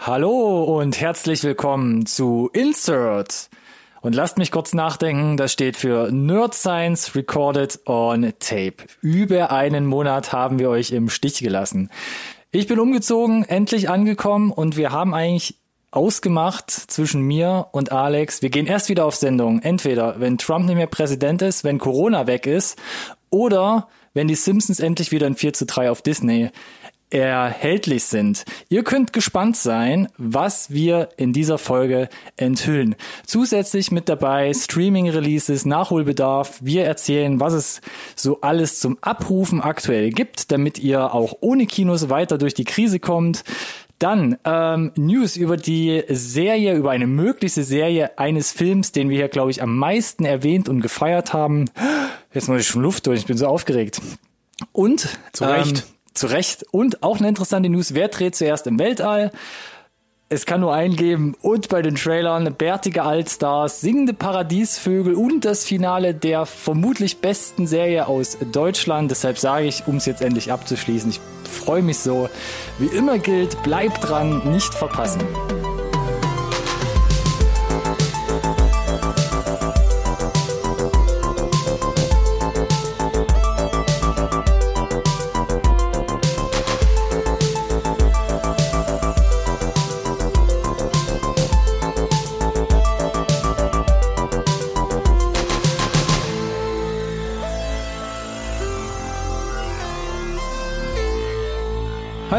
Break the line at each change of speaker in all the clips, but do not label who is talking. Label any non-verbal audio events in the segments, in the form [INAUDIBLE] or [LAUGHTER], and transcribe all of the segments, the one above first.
Hallo und herzlich willkommen zu Insert. Und lasst mich kurz nachdenken, das steht für Nerd Science Recorded on Tape. Über einen Monat haben wir euch im Stich gelassen. Ich bin umgezogen, endlich angekommen und wir haben eigentlich ausgemacht zwischen mir und Alex. Wir gehen erst wieder auf Sendung. Entweder, wenn Trump nicht mehr Präsident ist, wenn Corona weg ist oder wenn die Simpsons endlich wieder in 4 zu 3 auf Disney erhältlich sind. Ihr könnt gespannt sein, was wir in dieser Folge enthüllen. Zusätzlich mit dabei Streaming-Releases, Nachholbedarf. Wir erzählen, was es so alles zum Abrufen aktuell gibt, damit ihr auch ohne Kinos weiter durch die Krise kommt. Dann ähm, News über die Serie, über eine mögliche Serie eines Films, den wir hier, glaube ich, am meisten erwähnt und gefeiert haben. Jetzt muss ich schon Luft durch, ich bin so aufgeregt. Und
zu Recht.
Ähm, zu Recht. Und auch eine interessante News, wer dreht zuerst im Weltall? Es kann nur einen geben. Und bei den Trailern bärtige Altstars, singende Paradiesvögel und das Finale der vermutlich besten Serie aus Deutschland. Deshalb sage ich, um es jetzt endlich abzuschließen, ich freue mich so. Wie immer gilt, bleibt dran, nicht verpassen.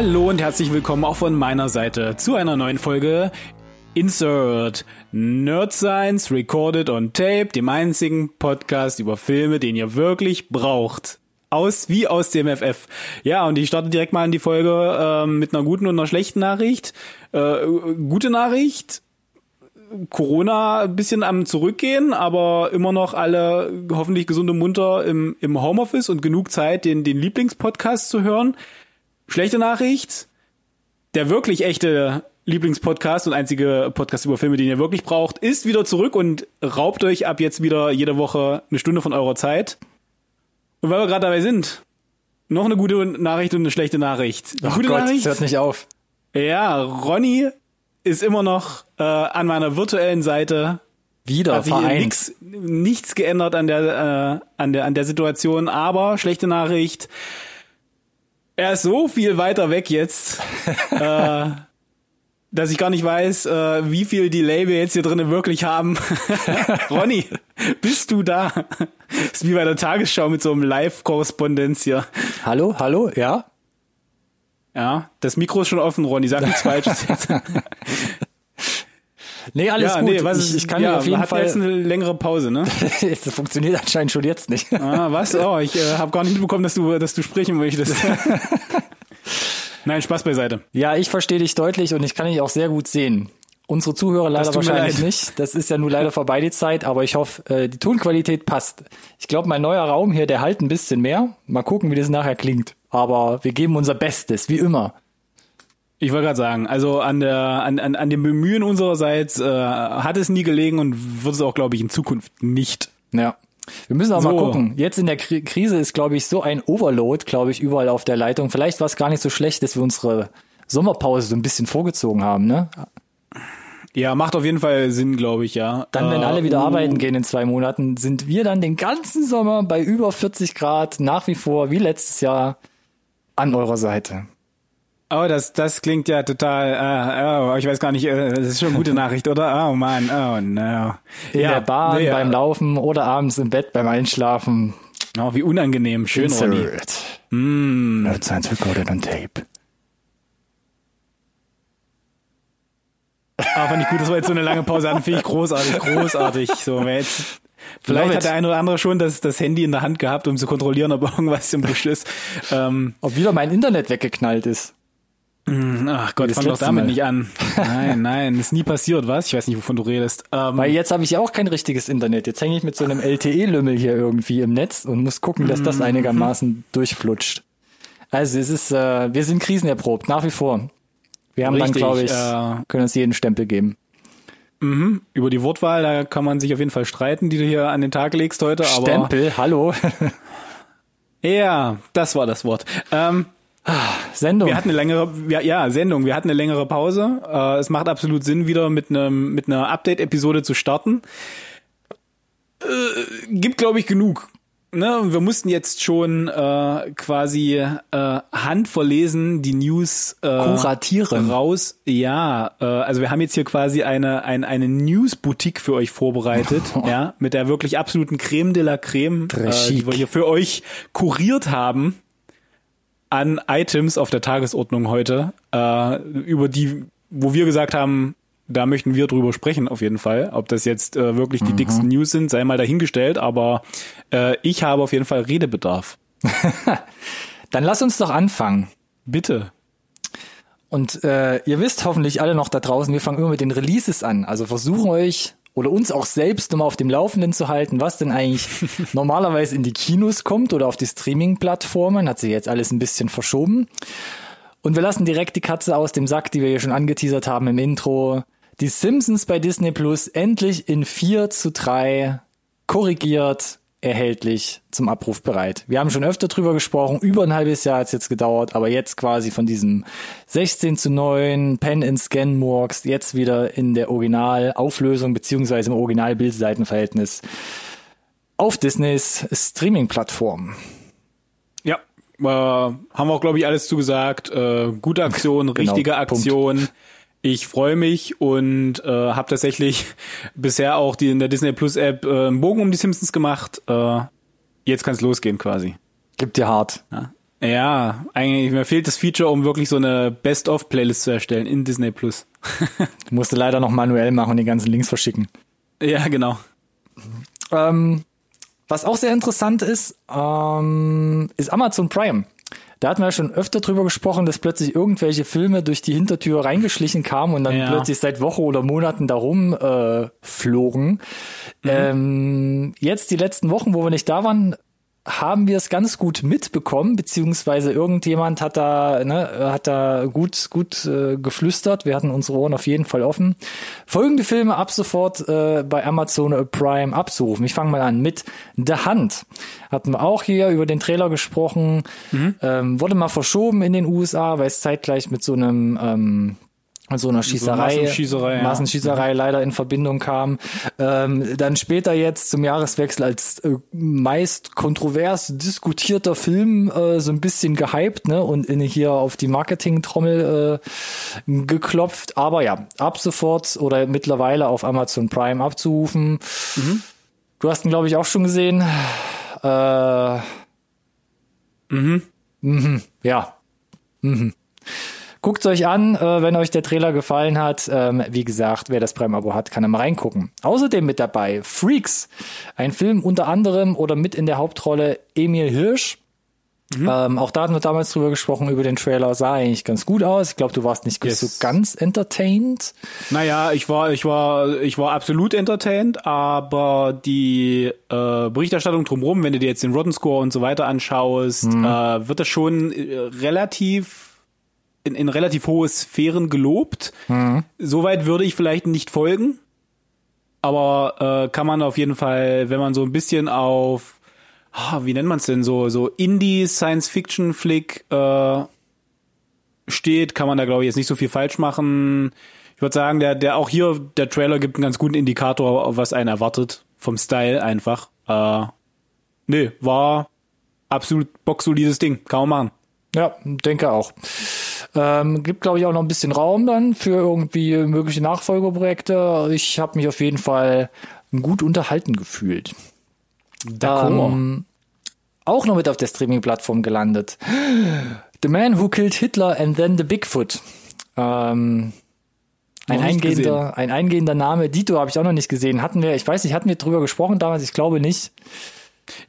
Hallo und herzlich willkommen auch von meiner Seite zu einer neuen Folge Insert Nerd Science Recorded on Tape, dem einzigen Podcast über Filme, den ihr wirklich braucht. Aus wie aus dem FF. Ja, und ich starte direkt mal in die Folge äh, mit einer guten und einer schlechten Nachricht. Äh, gute Nachricht, Corona ein bisschen am Zurückgehen, aber immer noch alle hoffentlich gesund und munter im, im Homeoffice und genug Zeit, den, den Lieblingspodcast zu hören. Schlechte Nachricht, der wirklich echte Lieblingspodcast und einzige Podcast über Filme, den ihr wirklich braucht, ist wieder zurück und raubt euch ab jetzt wieder jede Woche eine Stunde von eurer Zeit. Und weil wir gerade dabei sind, noch eine gute Nachricht und eine schlechte Nachricht.
Eine
oh
gute Gott, Nachricht. hört nicht auf.
Ja, Ronny ist immer noch äh, an meiner virtuellen Seite.
Wieder
Hat sich nix, nichts geändert an der, äh, an der, an der Situation, aber schlechte Nachricht er ist so viel weiter weg jetzt, [LAUGHS] äh, dass ich gar nicht weiß, äh, wie viel Delay wir jetzt hier drinnen wirklich haben. [LAUGHS] Ronny, bist du da? ist wie bei der Tagesschau mit so einem Live-Korrespondenz hier.
Hallo, hallo, ja?
Ja, das Mikro ist schon offen, Ronny, sag nichts [LAUGHS] Falsches jetzt.
Nee, alles ja, gut. Nee, was ich, ich kann ja, auf jeden Fall
jetzt eine längere Pause, ne? [LAUGHS]
das funktioniert anscheinend schon jetzt nicht.
ah, was? Oh, ich äh, habe gar nicht mitbekommen, dass du, dass du sprechen möchtest. [LAUGHS] Nein, Spaß beiseite.
Ja, ich verstehe dich deutlich und ich kann dich auch sehr gut sehen. Unsere Zuhörer leider wahrscheinlich nicht. Das ist ja nur leider vorbei die Zeit, aber ich hoffe, äh, die Tonqualität passt. Ich glaube, mein neuer Raum hier, der halt ein bisschen mehr. Mal gucken, wie das nachher klingt. Aber wir geben unser Bestes, wie immer.
Ich wollte gerade sagen, also an der an, an, an dem Bemühen unsererseits äh, hat es nie gelegen und wird es auch, glaube ich, in Zukunft nicht.
Ja. Wir müssen auch so. mal gucken. Jetzt in der Krise ist, glaube ich, so ein Overload, glaube ich, überall auf der Leitung. Vielleicht war es gar nicht so schlecht, dass wir unsere Sommerpause so ein bisschen vorgezogen haben, ne?
Ja, macht auf jeden Fall Sinn, glaube ich, ja.
Dann, wenn äh, alle wieder uh. arbeiten gehen in zwei Monaten, sind wir dann den ganzen Sommer bei über 40 Grad nach wie vor, wie letztes Jahr, an eurer Seite.
Oh, das, das klingt ja total, uh, oh, ich weiß gar nicht, uh, das ist schon eine gute Nachricht, oder? Oh man, oh no.
In ja, der Bahn, nee, beim Laufen oder abends im Bett beim Einschlafen.
Oh, wie unangenehm. Schön, Insert. Ronny.
Mm. Nerd Science Recorded on Tape.
Ah, fand ich gut, dass wir jetzt so eine lange Pause hatten. Finde ich großartig, großartig. So, jetzt, vielleicht hat der eine oder andere schon das, das Handy in der Hand gehabt, um zu kontrollieren, ob irgendwas im Busch ist.
Ähm, ob wieder mein Internet weggeknallt ist.
Hm, ach Gott, fang doch damit Mal. nicht an. Nein, [LAUGHS] nein, ist nie passiert, was? Ich weiß nicht, wovon du redest.
Ähm, Weil jetzt habe ich ja auch kein richtiges Internet. Jetzt hänge ich mit so einem LTE-Lümmel hier irgendwie im Netz und muss gucken, dass das mhm. einigermaßen durchflutscht. Also es ist, äh, wir sind krisenerprobt, nach wie vor. Wir haben Richtig, dann, glaube ich, äh, können uns jeden Stempel geben.
Mhm. Über die Wortwahl, da kann man sich auf jeden Fall streiten, die du hier an den Tag legst heute.
Aber Stempel, hallo. [LAUGHS]
ja, das war das Wort. Ähm,
Sendung.
Wir hatten eine längere, ja, ja, Sendung. Wir hatten eine längere Pause. Äh, es macht absolut Sinn, wieder mit einem mit einer Update-Episode zu starten. Äh, gibt, glaube ich, genug. Ne, wir mussten jetzt schon äh, quasi äh, handverlesen die News äh,
Kuratieren.
raus. Ja, äh, also wir haben jetzt hier quasi eine eine, eine News-Boutique für euch vorbereitet, [LAUGHS] ja, mit der wirklich absoluten Creme de la Creme, äh, die wir hier für euch kuriert haben an Items auf der Tagesordnung heute, äh, über die, wo wir gesagt haben, da möchten wir drüber sprechen, auf jeden Fall. Ob das jetzt äh, wirklich die mhm. dicksten News sind, sei mal dahingestellt, aber äh, ich habe auf jeden Fall Redebedarf. [LAUGHS]
Dann lass uns doch anfangen.
Bitte.
Und äh, ihr wisst hoffentlich alle noch da draußen, wir fangen immer mit den Releases an. Also versuchen euch oder uns auch selbst immer auf dem Laufenden zu halten, was denn eigentlich [LAUGHS] normalerweise in die Kinos kommt oder auf die Streaming-Plattformen. Hat sich jetzt alles ein bisschen verschoben. Und wir lassen direkt die Katze aus dem Sack, die wir hier schon angeteasert haben im Intro die Simpsons bei Disney Plus endlich in 4 zu 3 korrigiert erhältlich zum Abruf bereit. Wir haben schon öfter drüber gesprochen, über ein halbes Jahr hat es jetzt gedauert, aber jetzt quasi von diesem 16 zu 9 Pen and Scan Murks jetzt wieder in der Originalauflösung beziehungsweise im Original-Bildseitenverhältnis auf Disneys Streaming-Plattform.
Ja, äh, haben wir auch, glaube ich, alles zugesagt. Äh, gute Aktion, [LAUGHS] genau, richtige Aktion. Punkt. Ich freue mich und äh, habe tatsächlich [LAUGHS] bisher auch die in der Disney Plus App äh, einen Bogen um die Simpsons gemacht. Äh, jetzt kann es losgehen quasi.
Gibt dir hart.
Ja. ja, eigentlich mir fehlt das Feature, um wirklich so eine Best-of-Playlist zu erstellen in Disney Plus. [LAUGHS]
du musst leider noch manuell machen und die ganzen Links verschicken.
Ja, genau.
Ähm, was auch sehr interessant ist, ähm, ist Amazon Prime. Da hatten wir ja schon öfter drüber gesprochen, dass plötzlich irgendwelche Filme durch die Hintertür reingeschlichen kamen und dann ja. plötzlich seit Wochen oder Monaten darum äh, flogen. Mhm. Ähm, jetzt die letzten Wochen, wo wir nicht da waren, haben wir es ganz gut mitbekommen, beziehungsweise irgendjemand hat da, ne, hat da gut, gut äh, geflüstert. Wir hatten unsere Ohren auf jeden Fall offen. Folgende Filme ab sofort äh, bei Amazon Prime abzurufen. Ich fange mal an mit The Hunt. Hatten wir auch hier über den Trailer gesprochen. Mhm. Ähm, wurde mal verschoben in den USA, weil es zeitgleich mit so einem ähm, so einer Schießerei, so Massenschießerei, Massenschießerei ja. leider in Verbindung kam. Ähm, dann später jetzt zum Jahreswechsel als äh, meist kontrovers diskutierter Film äh, so ein bisschen gehypt ne? und in, hier auf die Marketing-Trommel äh, geklopft. Aber ja, ab sofort oder mittlerweile auf Amazon Prime abzurufen. Mhm. Du hast ihn, glaube ich, auch schon gesehen. Äh, mhm. Mhm. Ja. Mhm. Guckt euch an, äh, wenn euch der Trailer gefallen hat. Ähm, wie gesagt, wer das Prime-Abo hat, kann mal reingucken. Außerdem mit dabei Freaks, ein Film unter anderem oder mit in der Hauptrolle Emil Hirsch. Mhm. Ähm, auch da hatten wir damals drüber gesprochen, über den Trailer, sah eigentlich ganz gut aus. Ich glaube, du warst nicht yes. so ganz entertained.
Naja, ich war, ich war, ich war absolut entertained, aber die äh, Berichterstattung drumherum, wenn du dir jetzt den Rotten Score und so weiter anschaust, mhm. äh, wird das schon äh, relativ in, in relativ hohe Sphären gelobt. Mhm. Soweit würde ich vielleicht nicht folgen. Aber äh, kann man auf jeden Fall, wenn man so ein bisschen auf, ah, wie nennt man es denn, so, so Indie-Science-Fiction-Flick äh, steht, kann man da, glaube ich, jetzt nicht so viel falsch machen. Ich würde sagen, der, der auch hier, der Trailer gibt einen ganz guten Indikator, was einen erwartet. Vom Style einfach. Äh, nee, war absolut boxsolides Ding. Kann man machen.
Ja, denke auch. Ähm, gibt, glaube ich, auch noch ein bisschen Raum dann für irgendwie mögliche Nachfolgeprojekte. Ich habe mich auf jeden Fall gut unterhalten gefühlt. Ähm, auch noch mit auf der Streaming-Plattform gelandet. The Man Who Killed Hitler and Then the Bigfoot. Ähm, ein eingehender, ein eingehender Name. Dito habe ich auch noch nicht gesehen. Hatten wir, ich weiß nicht, hatten wir drüber gesprochen damals? Ich glaube nicht.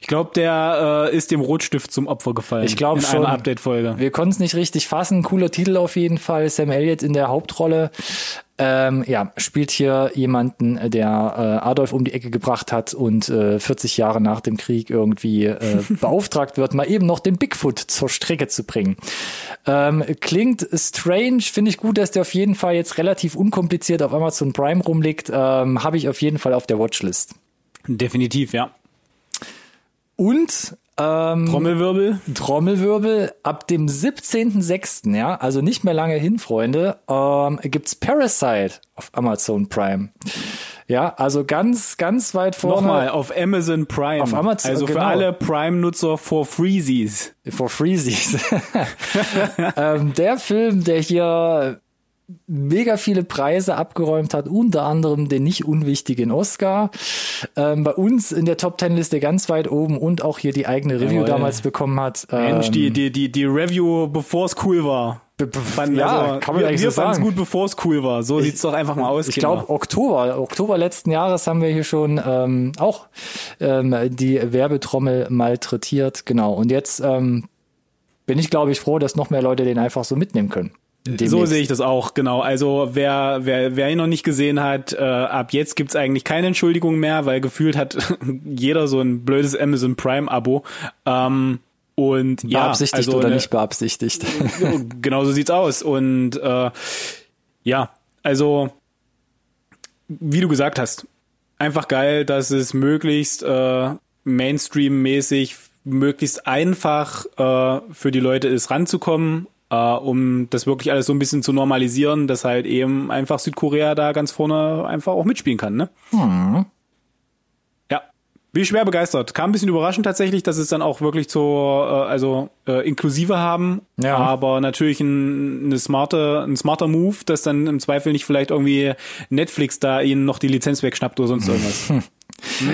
Ich glaube, der äh, ist dem Rotstift zum Opfer gefallen.
Ich glaube schon.
Einer Update-Folge.
Wir konnten es nicht richtig fassen. Cooler Titel auf jeden Fall. Sam Elliott in der Hauptrolle. Ähm, ja, spielt hier jemanden, der äh, Adolf um die Ecke gebracht hat und äh, 40 Jahre nach dem Krieg irgendwie äh, [LAUGHS] beauftragt wird, mal eben noch den Bigfoot zur Strecke zu bringen. Ähm, klingt strange, finde ich gut, dass der auf jeden Fall jetzt relativ unkompliziert auf Amazon Prime rumliegt. Ähm, Habe ich auf jeden Fall auf der Watchlist.
Definitiv, ja.
Und Ähm,
Trommelwirbel.
Trommelwirbel. Ab dem 17.06., ja, also nicht mehr lange hin, Freunde, ähm, gibt's Parasite auf Amazon Prime. Ja, also ganz, ganz weit vorne.
Nochmal, auf Amazon Prime.
Auf Amazon,
Also für
genau.
alle Prime-Nutzer for Freezies.
For Freezies. [LAUGHS] ähm, der Film, der hier mega viele Preise abgeräumt hat, unter anderem den nicht unwichtigen Oscar. Ähm, bei uns in der Top Ten Liste ganz weit oben und auch hier die eigene Review
Jawohl.
damals bekommen hat.
Mensch,
Ähm,
die, die, die, die Review, bevor es cool war.
be-
Fanden-
ja,
also,
kann man
wir, wir
so
fanden's
sagen.
gut, bevor es cool war. So sieht's doch einfach mal aus.
Ich glaube, Oktober, Oktober letzten Jahres haben wir hier schon ähm, auch ähm, die Werbetrommel malträtiert. Genau. Und jetzt ähm, bin ich, glaube ich, froh, dass noch mehr Leute den einfach so mitnehmen können.
So
Demnächst.
sehe ich das auch, genau. Also wer, wer, wer ihn noch nicht gesehen hat, äh, ab jetzt gibt's eigentlich keine Entschuldigung mehr, weil gefühlt hat [LAUGHS] jeder so ein blödes Amazon Prime-Abo. Ähm, und ja,
Beabsichtigt
also
oder
ne-
nicht beabsichtigt. [LAUGHS]
genau so sieht's aus. Und äh, ja, also wie du gesagt hast, einfach geil, dass es möglichst äh, Mainstream-mäßig, möglichst einfach äh, für die Leute ist, ranzukommen, äh, um das wirklich alles so ein bisschen zu normalisieren, dass halt eben einfach Südkorea da ganz vorne einfach auch mitspielen kann, ne? Ja, bin ich schwer begeistert. Kam ein bisschen überraschend tatsächlich, dass es dann auch wirklich zur, äh, also äh, inklusive haben,
Ja.
aber natürlich ein, eine smarte, ein smarter Move, dass dann im Zweifel nicht vielleicht irgendwie Netflix da ihnen noch die Lizenz wegschnappt oder sonst irgendwas. [LAUGHS]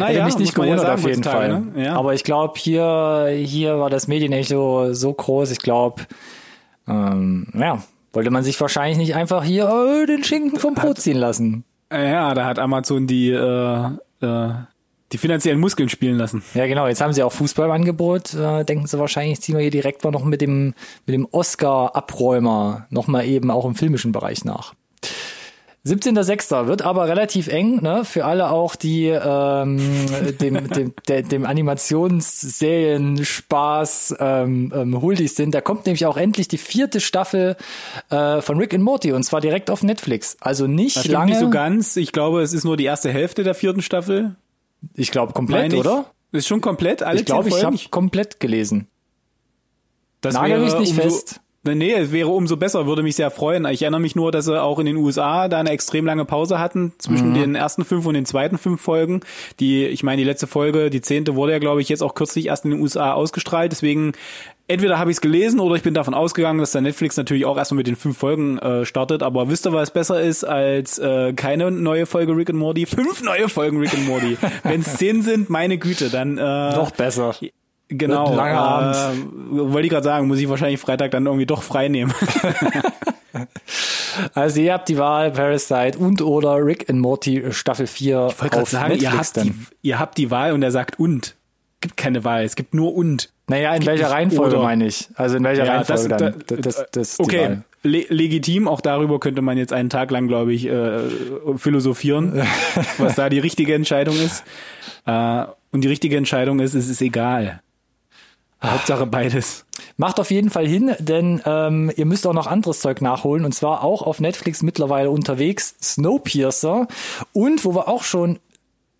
Hätte mich nicht
ja
gewundert
sagen
auf jeden
heutzutage,
Fall.
Ne? Ja.
Aber ich glaube, hier, hier war das Medienecho so groß. Ich glaube, ähm, ja, wollte man sich wahrscheinlich nicht einfach hier äh, den Schinken vom Brot ziehen lassen.
ja, da hat Amazon die, äh, äh, die finanziellen Muskeln spielen lassen.
Ja, genau. Jetzt haben sie auch Fußball im Angebot. Äh, denken sie wahrscheinlich, ziehen wir hier direkt mal noch mit dem, mit dem Oscar-Abräumer nochmal eben auch im filmischen Bereich nach. 17.06. wird aber relativ eng, ne, für alle auch, die ähm, dem, dem, der, dem Animationsserien-Spaß ähm, ähm, huldig sind. Da kommt nämlich auch endlich die vierte Staffel äh, von Rick and Morty und zwar direkt auf Netflix. Also nicht
Das
lange.
nicht so ganz. Ich glaube, es ist nur die erste Hälfte der vierten Staffel.
ich glaube komplett,
ich.
oder?
Ist schon komplett, alle
Ich glaube, ich habe komplett gelesen.
Das
Nagel mich nicht
umso,
fest.
Nee, es wäre umso besser, würde mich sehr freuen. Ich erinnere mich nur, dass sie auch in den USA da eine extrem lange Pause hatten zwischen
Mhm.
den ersten fünf und den zweiten fünf Folgen. Die, ich meine, die letzte Folge, die zehnte, wurde ja, glaube ich, jetzt auch kürzlich erst in den USA ausgestrahlt. Deswegen, entweder habe ich es gelesen oder ich bin davon ausgegangen, dass der Netflix natürlich auch erstmal mit den fünf Folgen äh, startet. Aber wisst ihr, was besser ist als äh, keine neue Folge Rick and Morty? Fünf neue Folgen Rick and Morty. [LAUGHS] Wenn es zehn sind, meine Güte, dann äh,
Noch besser.
Genau.
Langer Abend.
Äh, wollte ich gerade sagen, muss ich wahrscheinlich Freitag dann irgendwie doch frei nehmen. [LAUGHS]
Also ihr habt die Wahl Parasite und oder Rick and Morty Staffel 4
Ich
auf
sagen,
Netflix
ihr habt,
dann.
die, ihr habt die Wahl und er sagt und. Gibt keine Wahl, es gibt nur und.
naja, in welcher Reihenfolge
oder.
meine ich? Also in welcher
Ja,
Reihenfolge
das-
dann?
da-
Das, das,
Okay, le legitim, auch darüber könnte man jetzt einen Tag lang, glaube ich, äh, philosophieren, [LAUGHS] was da die richtige Entscheidung ist. Äh, und die richtige Entscheidung ist, es ist egal. Hauptsache beides.
Macht auf jeden Fall hin, denn ähm, ihr müsst auch noch anderes Zeug nachholen und zwar auch auf Netflix mittlerweile unterwegs Snowpiercer und wo wir auch schon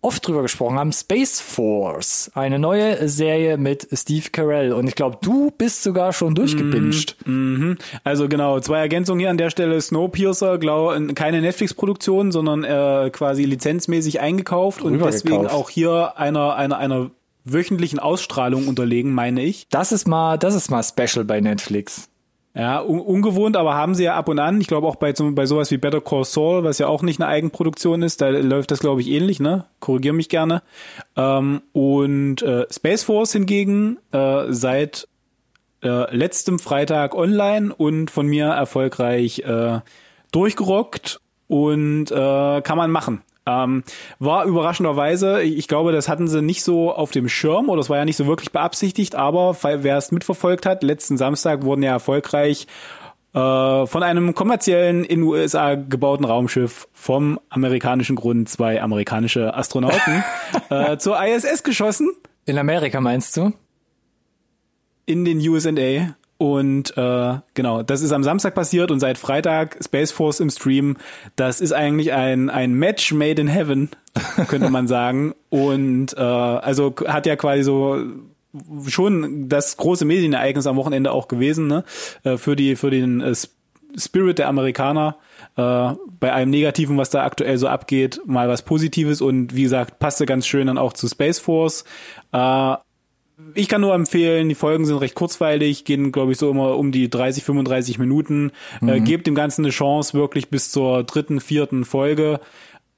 oft drüber gesprochen haben, Space Force, eine neue Serie mit Steve Carell und ich glaube, du bist sogar schon durchgebinged.
Also genau, zwei Ergänzungen hier an der Stelle. Snowpiercer, glaube keine Netflix-Produktion, sondern äh, quasi lizenzmäßig eingekauft und deswegen auch hier einer, einer, einer wöchentlichen Ausstrahlung unterlegen, meine ich.
Das ist mal, das ist mal special bei Netflix.
Ja, un ungewohnt, aber haben sie ja ab und an. Ich glaube auch bei, zum, bei sowas wie Better Call Saul, was ja auch nicht eine Eigenproduktion ist, da läuft das, glaube ich, ähnlich, ne? Korrigier mich gerne. Ähm, und äh, Space Force hingegen äh, seit äh, letztem Freitag online und von mir erfolgreich äh, durchgerockt und äh, kann man machen. Ähm, war überraschenderweise, ich glaube, das hatten sie nicht so auf dem Schirm oder es war ja nicht so wirklich beabsichtigt, aber wer es mitverfolgt hat, letzten Samstag wurden ja erfolgreich äh, von einem kommerziellen in USA gebauten Raumschiff vom amerikanischen Grund zwei amerikanische Astronauten [LAUGHS] äh, zur ISS geschossen
In Amerika meinst du?
in den USA. Und äh, genau, das ist am Samstag passiert und seit Freitag Space Force im Stream. Das ist eigentlich ein, ein Match made in heaven, könnte man sagen. [LAUGHS] Und äh, also hat ja quasi so schon das große Medienereignis am Wochenende auch gewesen, ne? Äh, für die, für den äh, Spirit der Amerikaner. Äh, bei allem Negativen, was da aktuell so abgeht, mal was Positives und wie gesagt, passte ganz schön dann auch zu Space Force. Äh, ich kann nur empfehlen, die Folgen sind recht kurzweilig, gehen, glaube ich, so immer um die 30, 35 Minuten. Mhm. Äh, gebt dem Ganzen eine Chance, wirklich bis zur dritten, vierten Folge.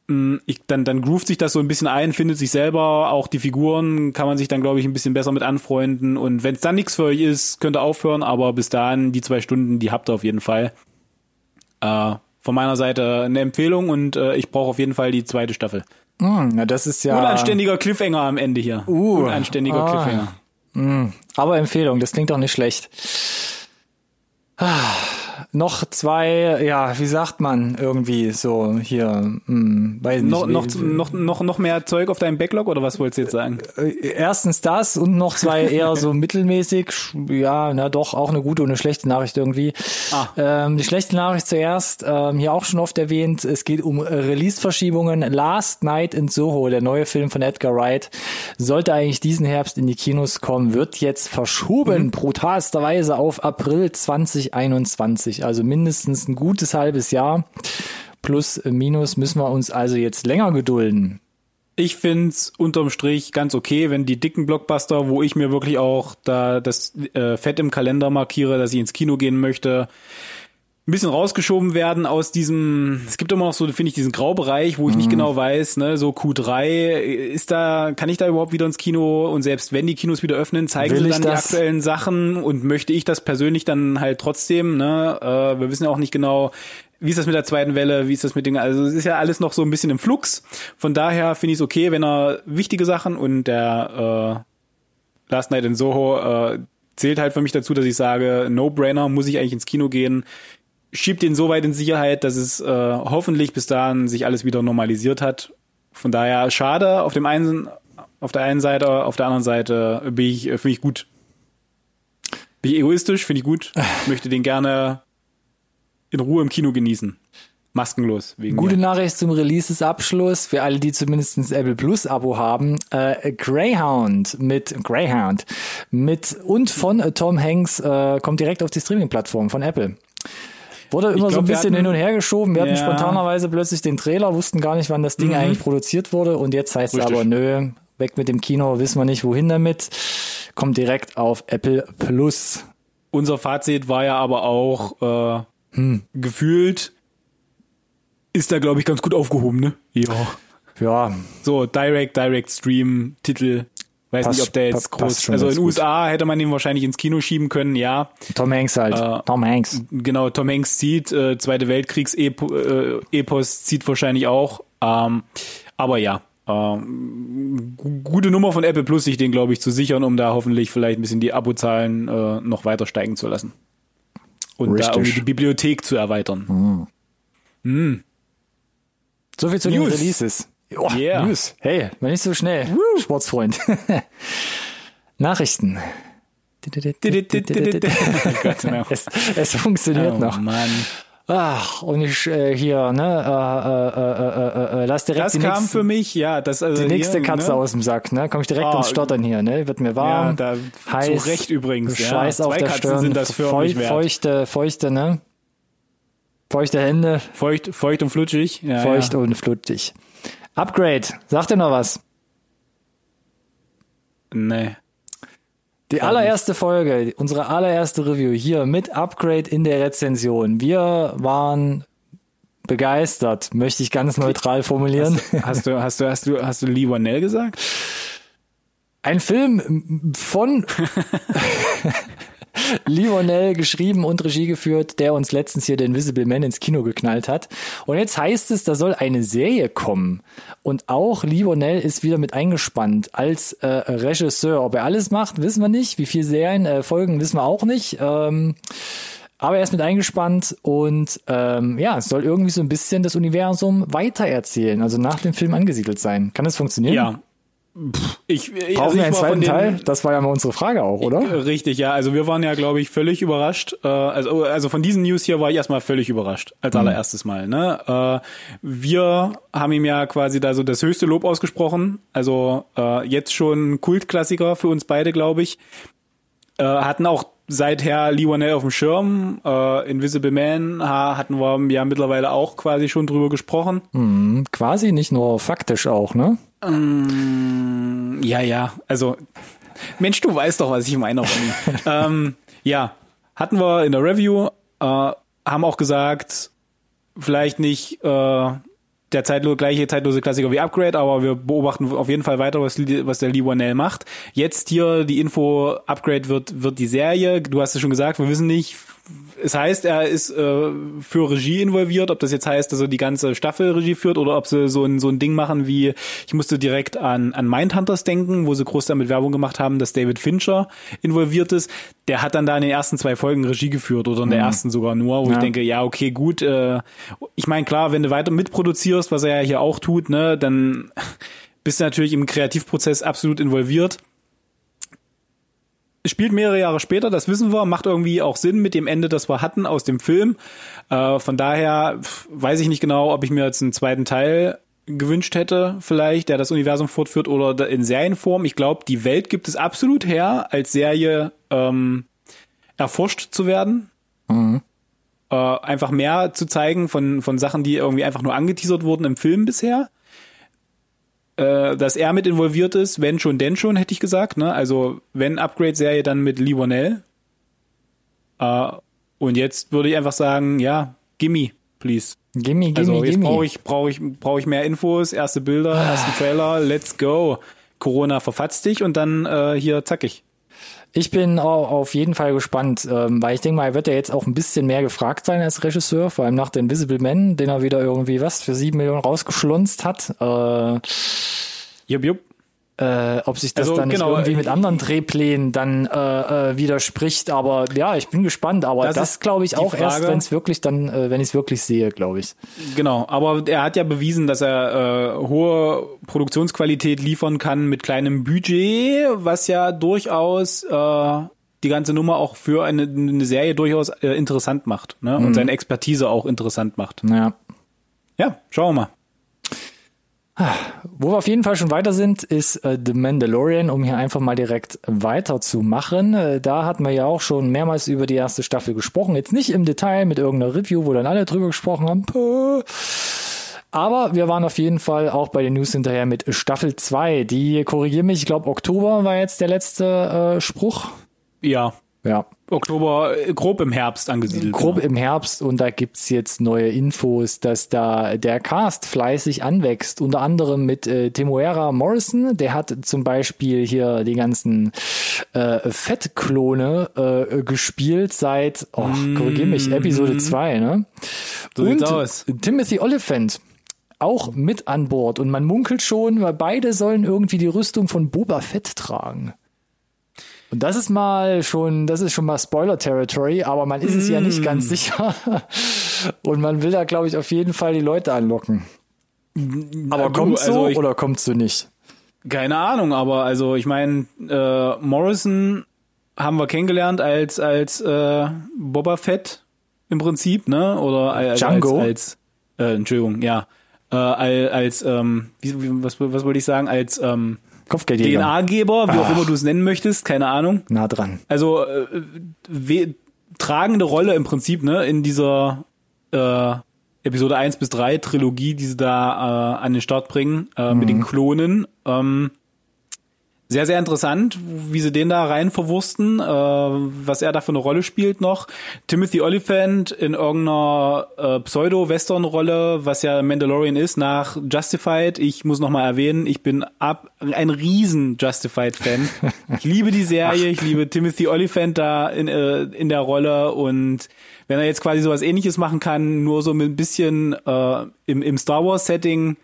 Mm, ich, dann, dann groovt sich das so ein bisschen ein, findet sich selber, auch die Figuren kann man sich dann, glaube ich, ein bisschen besser mit anfreunden. Und wenn es dann nichts für euch ist, könnt ihr aufhören, aber bis dahin, die zwei Stunden, die habt ihr auf jeden Fall. Äh, von meiner Seite eine Empfehlung und äh, ich brauche auf jeden Fall die zweite Staffel.
Mm, na, das ist ja.
Unanständiger Cliffhanger am Ende hier.
Uh,
Unanständiger ah. Cliffhanger.
Mm, aber Empfehlung, das klingt doch nicht schlecht. Ah noch zwei, ja, wie sagt man irgendwie so hier, hm, weiß
nicht. Noch, noch, noch, noch, mehr Zeug auf deinem Backlog oder was wolltest du jetzt sagen?
Äh, erstens das und noch zwei [LAUGHS] eher so mittelmäßig, ja, na doch, auch eine gute und eine schlechte Nachricht irgendwie. Ah. Ähm, die schlechte Nachricht zuerst, ähm, hier auch schon oft erwähnt, es geht um Release-Verschiebungen. Last Night in Soho, der neue Film von Edgar Wright, sollte eigentlich diesen Herbst in die Kinos kommen, wird jetzt verschoben, mhm. brutalsterweise auf April 2021 also mindestens ein gutes halbes Jahr. Plus, äh, minus müssen wir uns also jetzt länger gedulden.
Ich find's unterm Strich ganz okay, wenn die dicken Blockbuster, wo ich mir wirklich auch da das äh, Fett im Kalender markiere, dass ich ins Kino gehen möchte, ein bisschen rausgeschoben werden aus diesem, es gibt immer noch so, finde ich, diesen Graubereich, wo ich mhm. nicht genau weiß, ne, so Q3, ist da, kann ich da überhaupt wieder ins Kino? Und selbst wenn die Kinos wieder öffnen, zeigen Will sie dann die aktuellen Sachen? Und möchte ich das persönlich dann halt trotzdem, ne, äh, wir wissen ja auch nicht genau, wie ist das mit der zweiten Welle, wie ist das mit Dingen, also es ist ja alles noch so ein bisschen im Flux, von daher finde ich es okay, wenn er wichtige Sachen und der äh, Last Night in Soho äh, zählt halt für mich dazu, dass ich sage, No-Brainer, muss ich eigentlich ins Kino gehen schiebt ihn so weit in Sicherheit, dass es äh, hoffentlich bis dahin sich alles wieder normalisiert hat. Von daher schade auf dem einen, auf der einen Seite, auf der anderen Seite bin ich, äh, finde ich gut. Bin ich egoistisch, finde ich gut. [LAUGHS] Möchte den gerne in Ruhe im Kino genießen. Maskenlos.
Wegen Gute mir. Nachricht zum Releases-Abschluss für alle, die zumindest ein Apple Plus Abo haben. Äh, Greyhound mit Greyhound mit und von äh, Tom Hanks äh, kommt direkt auf die Streaming-Plattform von Apple. Wurde immer glaub, so ein bisschen hatten, hin und her geschoben. Wir ja. hatten spontanerweise plötzlich den Trailer, wussten gar nicht, wann das Ding mhm. eigentlich produziert wurde. Und jetzt heißt es aber, nö, weg mit dem Kino, wissen wir nicht, wohin damit. Kommt direkt auf Apple Plus.
Unser Fazit war ja aber auch äh, hm. gefühlt ist da, glaube ich, ganz gut aufgehoben, ne?
Ja. Ja.
So, Direct, Direct Stream, Titel. Weiß Pass, nicht, ob der jetzt groß. Also in den USA hätte man ihn wahrscheinlich ins Kino schieben können, ja.
Tom Hanks halt. Äh, Tom Hanks.
Genau, Tom Hanks zieht, äh, Zweite Weltkriegs-Epos äh, zieht wahrscheinlich auch. Ähm, aber ja, ähm, gute Nummer von Apple Plus, sich den, glaube ich, zu sichern, um da hoffentlich vielleicht ein bisschen die Abozahlen äh, noch weiter steigen zu lassen. Und Richtig. da irgendwie die Bibliothek zu erweitern.
Mhm. Mhm. So viel zu News. den Releases. Oh, yeah. News. Hey, war nicht so schnell. Woo. Sportsfreund. [LAUGHS] Nachrichten. [LAUGHS] es, es funktioniert oh, noch.
Mann.
Ach, und ich äh, hier, ne, äh, äh, äh, äh, lass direkt
Das kam nächste, für mich, ja, das also
die nächste hier, Katze ne? aus dem Sack, ne? Komm ich direkt oh, ins Stottern hier, ne? Wird mir warm.
Ja, da heiß, zu Recht übrigens,
Scheiß ja. auf Zwei der Katzen Stirn,
sind das feucht,
feuchte, feuchte, ne? Feuchte Hände.
Feucht, feucht und flutschig.
Ja, feucht ja. und flutschig. Upgrade, sagt ihr noch was?
Nee.
Die allererste Folge, unsere allererste Review hier mit Upgrade in der Rezension. Wir waren begeistert, möchte ich ganz neutral formulieren.
Hast, hast du, hast du, hast du, hast du Lee Wanell gesagt?
Ein Film von [LAUGHS] Lionel geschrieben und Regie geführt, der uns letztens hier den Invisible Man ins Kino geknallt hat. Und jetzt heißt es, da soll eine Serie kommen. Und auch Lionel ist wieder mit eingespannt als äh, Regisseur. Ob er alles macht, wissen wir nicht. Wie viele Serien äh, folgen, wissen wir auch nicht. Ähm, aber er ist mit eingespannt und ähm, ja, es soll irgendwie so ein bisschen das Universum weitererzählen, also nach dem Film angesiedelt sein. Kann das funktionieren?
Ja, Ich,
Brauchen
also
wir
ich
einen zweiten Teil? Das war ja mal unsere Frage auch, oder?
Richtig, ja. Also wir waren ja, glaube ich, völlig überrascht. Äh, also, also von diesen News hier war ich erstmal völlig überrascht, als allererstes Mal. Ne? Äh, wir haben ihm ja quasi da so das höchste Lob ausgesprochen. Also äh, jetzt schon Kultklassiker für uns beide, glaube ich. Äh, hatten auch seither Lee Wanell auf dem Schirm. Äh, Invisible Man ha, hatten wir ja mittlerweile auch quasi schon drüber gesprochen.
Quasi nicht nur faktisch auch, ne?
Ja, ja, also Mensch, du weißt doch, was ich meine. Ronny. [LAUGHS] ähm, ja, hatten wir in der Review, äh, haben auch gesagt, vielleicht nicht äh, der zeitlo gleiche zeitlose Klassiker wie Upgrade, aber wir beobachten auf jeden Fall weiter, was, was der Lee Wanell macht. Jetzt hier die Info, Upgrade wird, wird die Serie. Du hast es schon gesagt, wir wissen nicht. Es heißt, er ist äh, für Regie involviert, ob das jetzt heißt, dass er die ganze Staffel Regie führt oder ob sie so ein, so ein Ding machen wie, ich musste direkt an, an Mindhunters denken, wo sie groß damit Werbung gemacht haben, dass David Fincher involviert ist. Der hat dann da in den ersten zwei Folgen Regie geführt oder in der ersten sogar nur, wo ich
Ja.
denke, ja, okay, gut. Äh, ich meine, klar, wenn du weiter mitproduzierst, was er ja hier auch tut, ne, dann [LAUGHS] bist du natürlich im Kreativprozess absolut involviert. Es spielt mehrere Jahre später, das wissen wir, macht irgendwie auch Sinn mit dem Ende, das wir hatten aus dem Film. Äh, von daher weiß ich nicht genau, ob ich mir jetzt einen zweiten Teil gewünscht hätte, vielleicht, der das Universum fortführt oder in Serienform. Ich glaube, die Welt gibt es absolut her, als Serie ähm, erforscht zu werden. Äh, einfach mehr zu zeigen von, von Sachen, die irgendwie einfach nur angeteasert wurden im Film bisher äh, dass er mit involviert ist, wenn schon, denn schon, hätte ich gesagt. Ne? Also wenn Upgrade-Serie, dann mit Lee Wanell. Äh, und jetzt würde ich einfach sagen, ja, gimme, please.
Gimme, gimme,
Also jetzt
gimme.
brauche ich, brauche ich, brauche ich mehr Infos, erste Bilder, ersten Trailer, let's go. Corona verfatzt dich und dann äh, hier zackig.
Ich bin au- auf jeden Fall gespannt, ähm, weil ich denke mal, er wird ja jetzt auch ein bisschen mehr gefragt sein als Regisseur, vor allem nach The Invisible Man, den er wieder irgendwie was für sieben Millionen rausgeschlunzt hat. Äh,
Jupp, jupp.
Äh, ob sich das
Also,
dann nicht
genau,
irgendwie
äh,
mit anderen Drehplänen dann äh, äh, widerspricht. Aber ja, ich bin gespannt. Aber das,
Das ist
glaube ich auch erst,
Frage.
wenn es wirklich dann, äh, wenn ich es wirklich sehe, glaube ich.
Genau, aber er hat ja bewiesen, dass er äh, hohe Produktionsqualität liefern kann mit kleinem Budget, was ja durchaus äh, die ganze Nummer auch für eine, eine Serie durchaus äh, interessant macht ne? und seine Expertise auch interessant macht.
Ja.
Ja, schauen wir mal.
Wo wir auf jeden Fall schon weiter sind, ist äh, The Mandalorian, um hier einfach mal direkt weiterzumachen. Äh, da hatten wir ja auch schon mehrmals über die erste Staffel gesprochen. Jetzt nicht im Detail mit irgendeiner Review, wo dann alle drüber gesprochen haben. Puh. Aber wir waren auf jeden Fall auch bei den News hinterher mit Staffel 2. Die, korrigier mich, ich glaube Oktober war jetzt der letzte äh, Spruch.
Ja,
Ja,
Oktober, äh, grob im Herbst angesiedelt.
grob
genau.
im Herbst und da gibt's jetzt neue Infos, dass da der Cast fleißig anwächst, unter anderem mit äh, Temuera Morrison, der hat zum Beispiel hier die ganzen äh, Fettklone äh, gespielt seit, oh, korrigier mich, Episode 2, ne?
So
und
aus.
Timothy Oliphant auch mit an Bord und man munkelt schon, weil beide sollen irgendwie die Rüstung von Boba Fett tragen. Und das ist mal schon, das ist schon mal Spoiler-Territory, aber man ist es ja nicht ganz sicher. [LAUGHS] Und man will da, glaube ich, auf jeden Fall die Leute anlocken. Aber
du,
kommt's so
also ich-
oder kommt's so nicht?
Keine Ahnung, aber also ich meine, äh, Morrison haben wir kennengelernt als als äh, Boba Fett im Prinzip, ne? Oder als
Django?
als, als äh, Entschuldigung, ja, äh, als, als ähm, wie, wie, was was wollte ich sagen, als ähm,
Kopfgeldjäger.
DNA-Geber, wie auch immer du es nennen möchtest, keine Ahnung.
Nah dran.
Also äh, we tragende Rolle im Prinzip, ne, in dieser äh, Episode 1 bis 3 Trilogie, die sie da äh, an den Start bringen, äh, mit den Klonen. Ähm, sehr, sehr interessant, wie sie den da rein verwursten, äh, was er da für eine Rolle spielt noch. Timothy Oliphant in irgendeiner äh, Pseudo-Western-Rolle, was ja Mandalorian ist, nach Justified. Ich muss noch mal erwähnen, ich bin ab, ein riesen Justified-Fan. [LAUGHS] Ich liebe die Serie, ich liebe Timothy Oliphant da in, äh, in der Rolle und wenn er jetzt quasi sowas ähnliches machen kann, nur so mit ein bisschen äh, im, im Star Wars-Setting,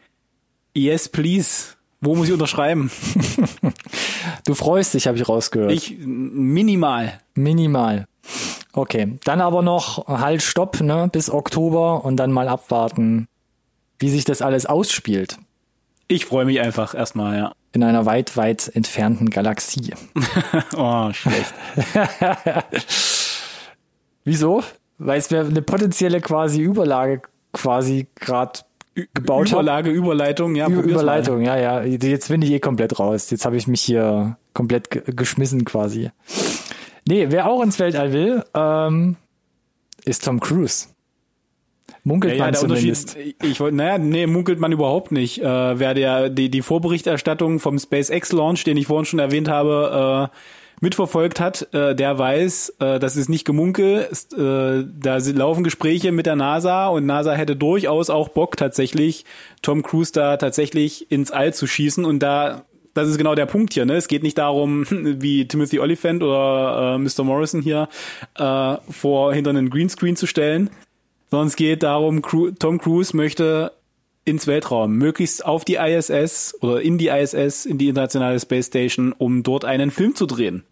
yes, please. Wo muss ich unterschreiben? [LAUGHS]
Du freust dich, habe ich rausgehört.
Ich minimal.
Minimal. Okay, dann aber noch halt Stopp, ne, bis Oktober und dann mal abwarten, wie sich das alles ausspielt.
Ich freue mich einfach erstmal, ja.
in einer weit, weit entfernten Galaxie. [LAUGHS]
oh, schlecht. [LAUGHS]
Wieso? Weil es mir eine potenzielle quasi Überlage quasi gerade gebaut
Überlage,
habe.
Überleitung, ja.
Über Überleitung, ja, ja. Jetzt bin ich eh komplett raus. Jetzt habe ich mich hier komplett geschmissen quasi. Nee, wer auch ins Weltall will, ähm, ist Tom Cruise. Munkelt
ja,
man
ja,
zumindest.
Ich wollte, naja, nee, munkelt man überhaupt nicht. Äh, wer der, die, die Vorberichterstattung vom SpaceX-Launch, den ich vorhin schon erwähnt habe, äh, mitverfolgt hat, äh, der weiß, äh, das ist nicht Gemunkel. Äh, da laufen Gespräche mit der NASA und NASA hätte durchaus auch Bock tatsächlich, Tom Cruise da tatsächlich ins All zu schießen und da das ist genau der Punkt hier. Ne? Es geht nicht darum, [LAUGHS] wie Timothy Oliphant oder äh, Mr. Morrison hier äh, vor hinter einen Greenscreen zu stellen, sondern es geht darum, Tom Cruise möchte ins Weltraum, möglichst auf die ISS oder in die ISS, in die Internationale Space Station, um dort einen Film zu drehen.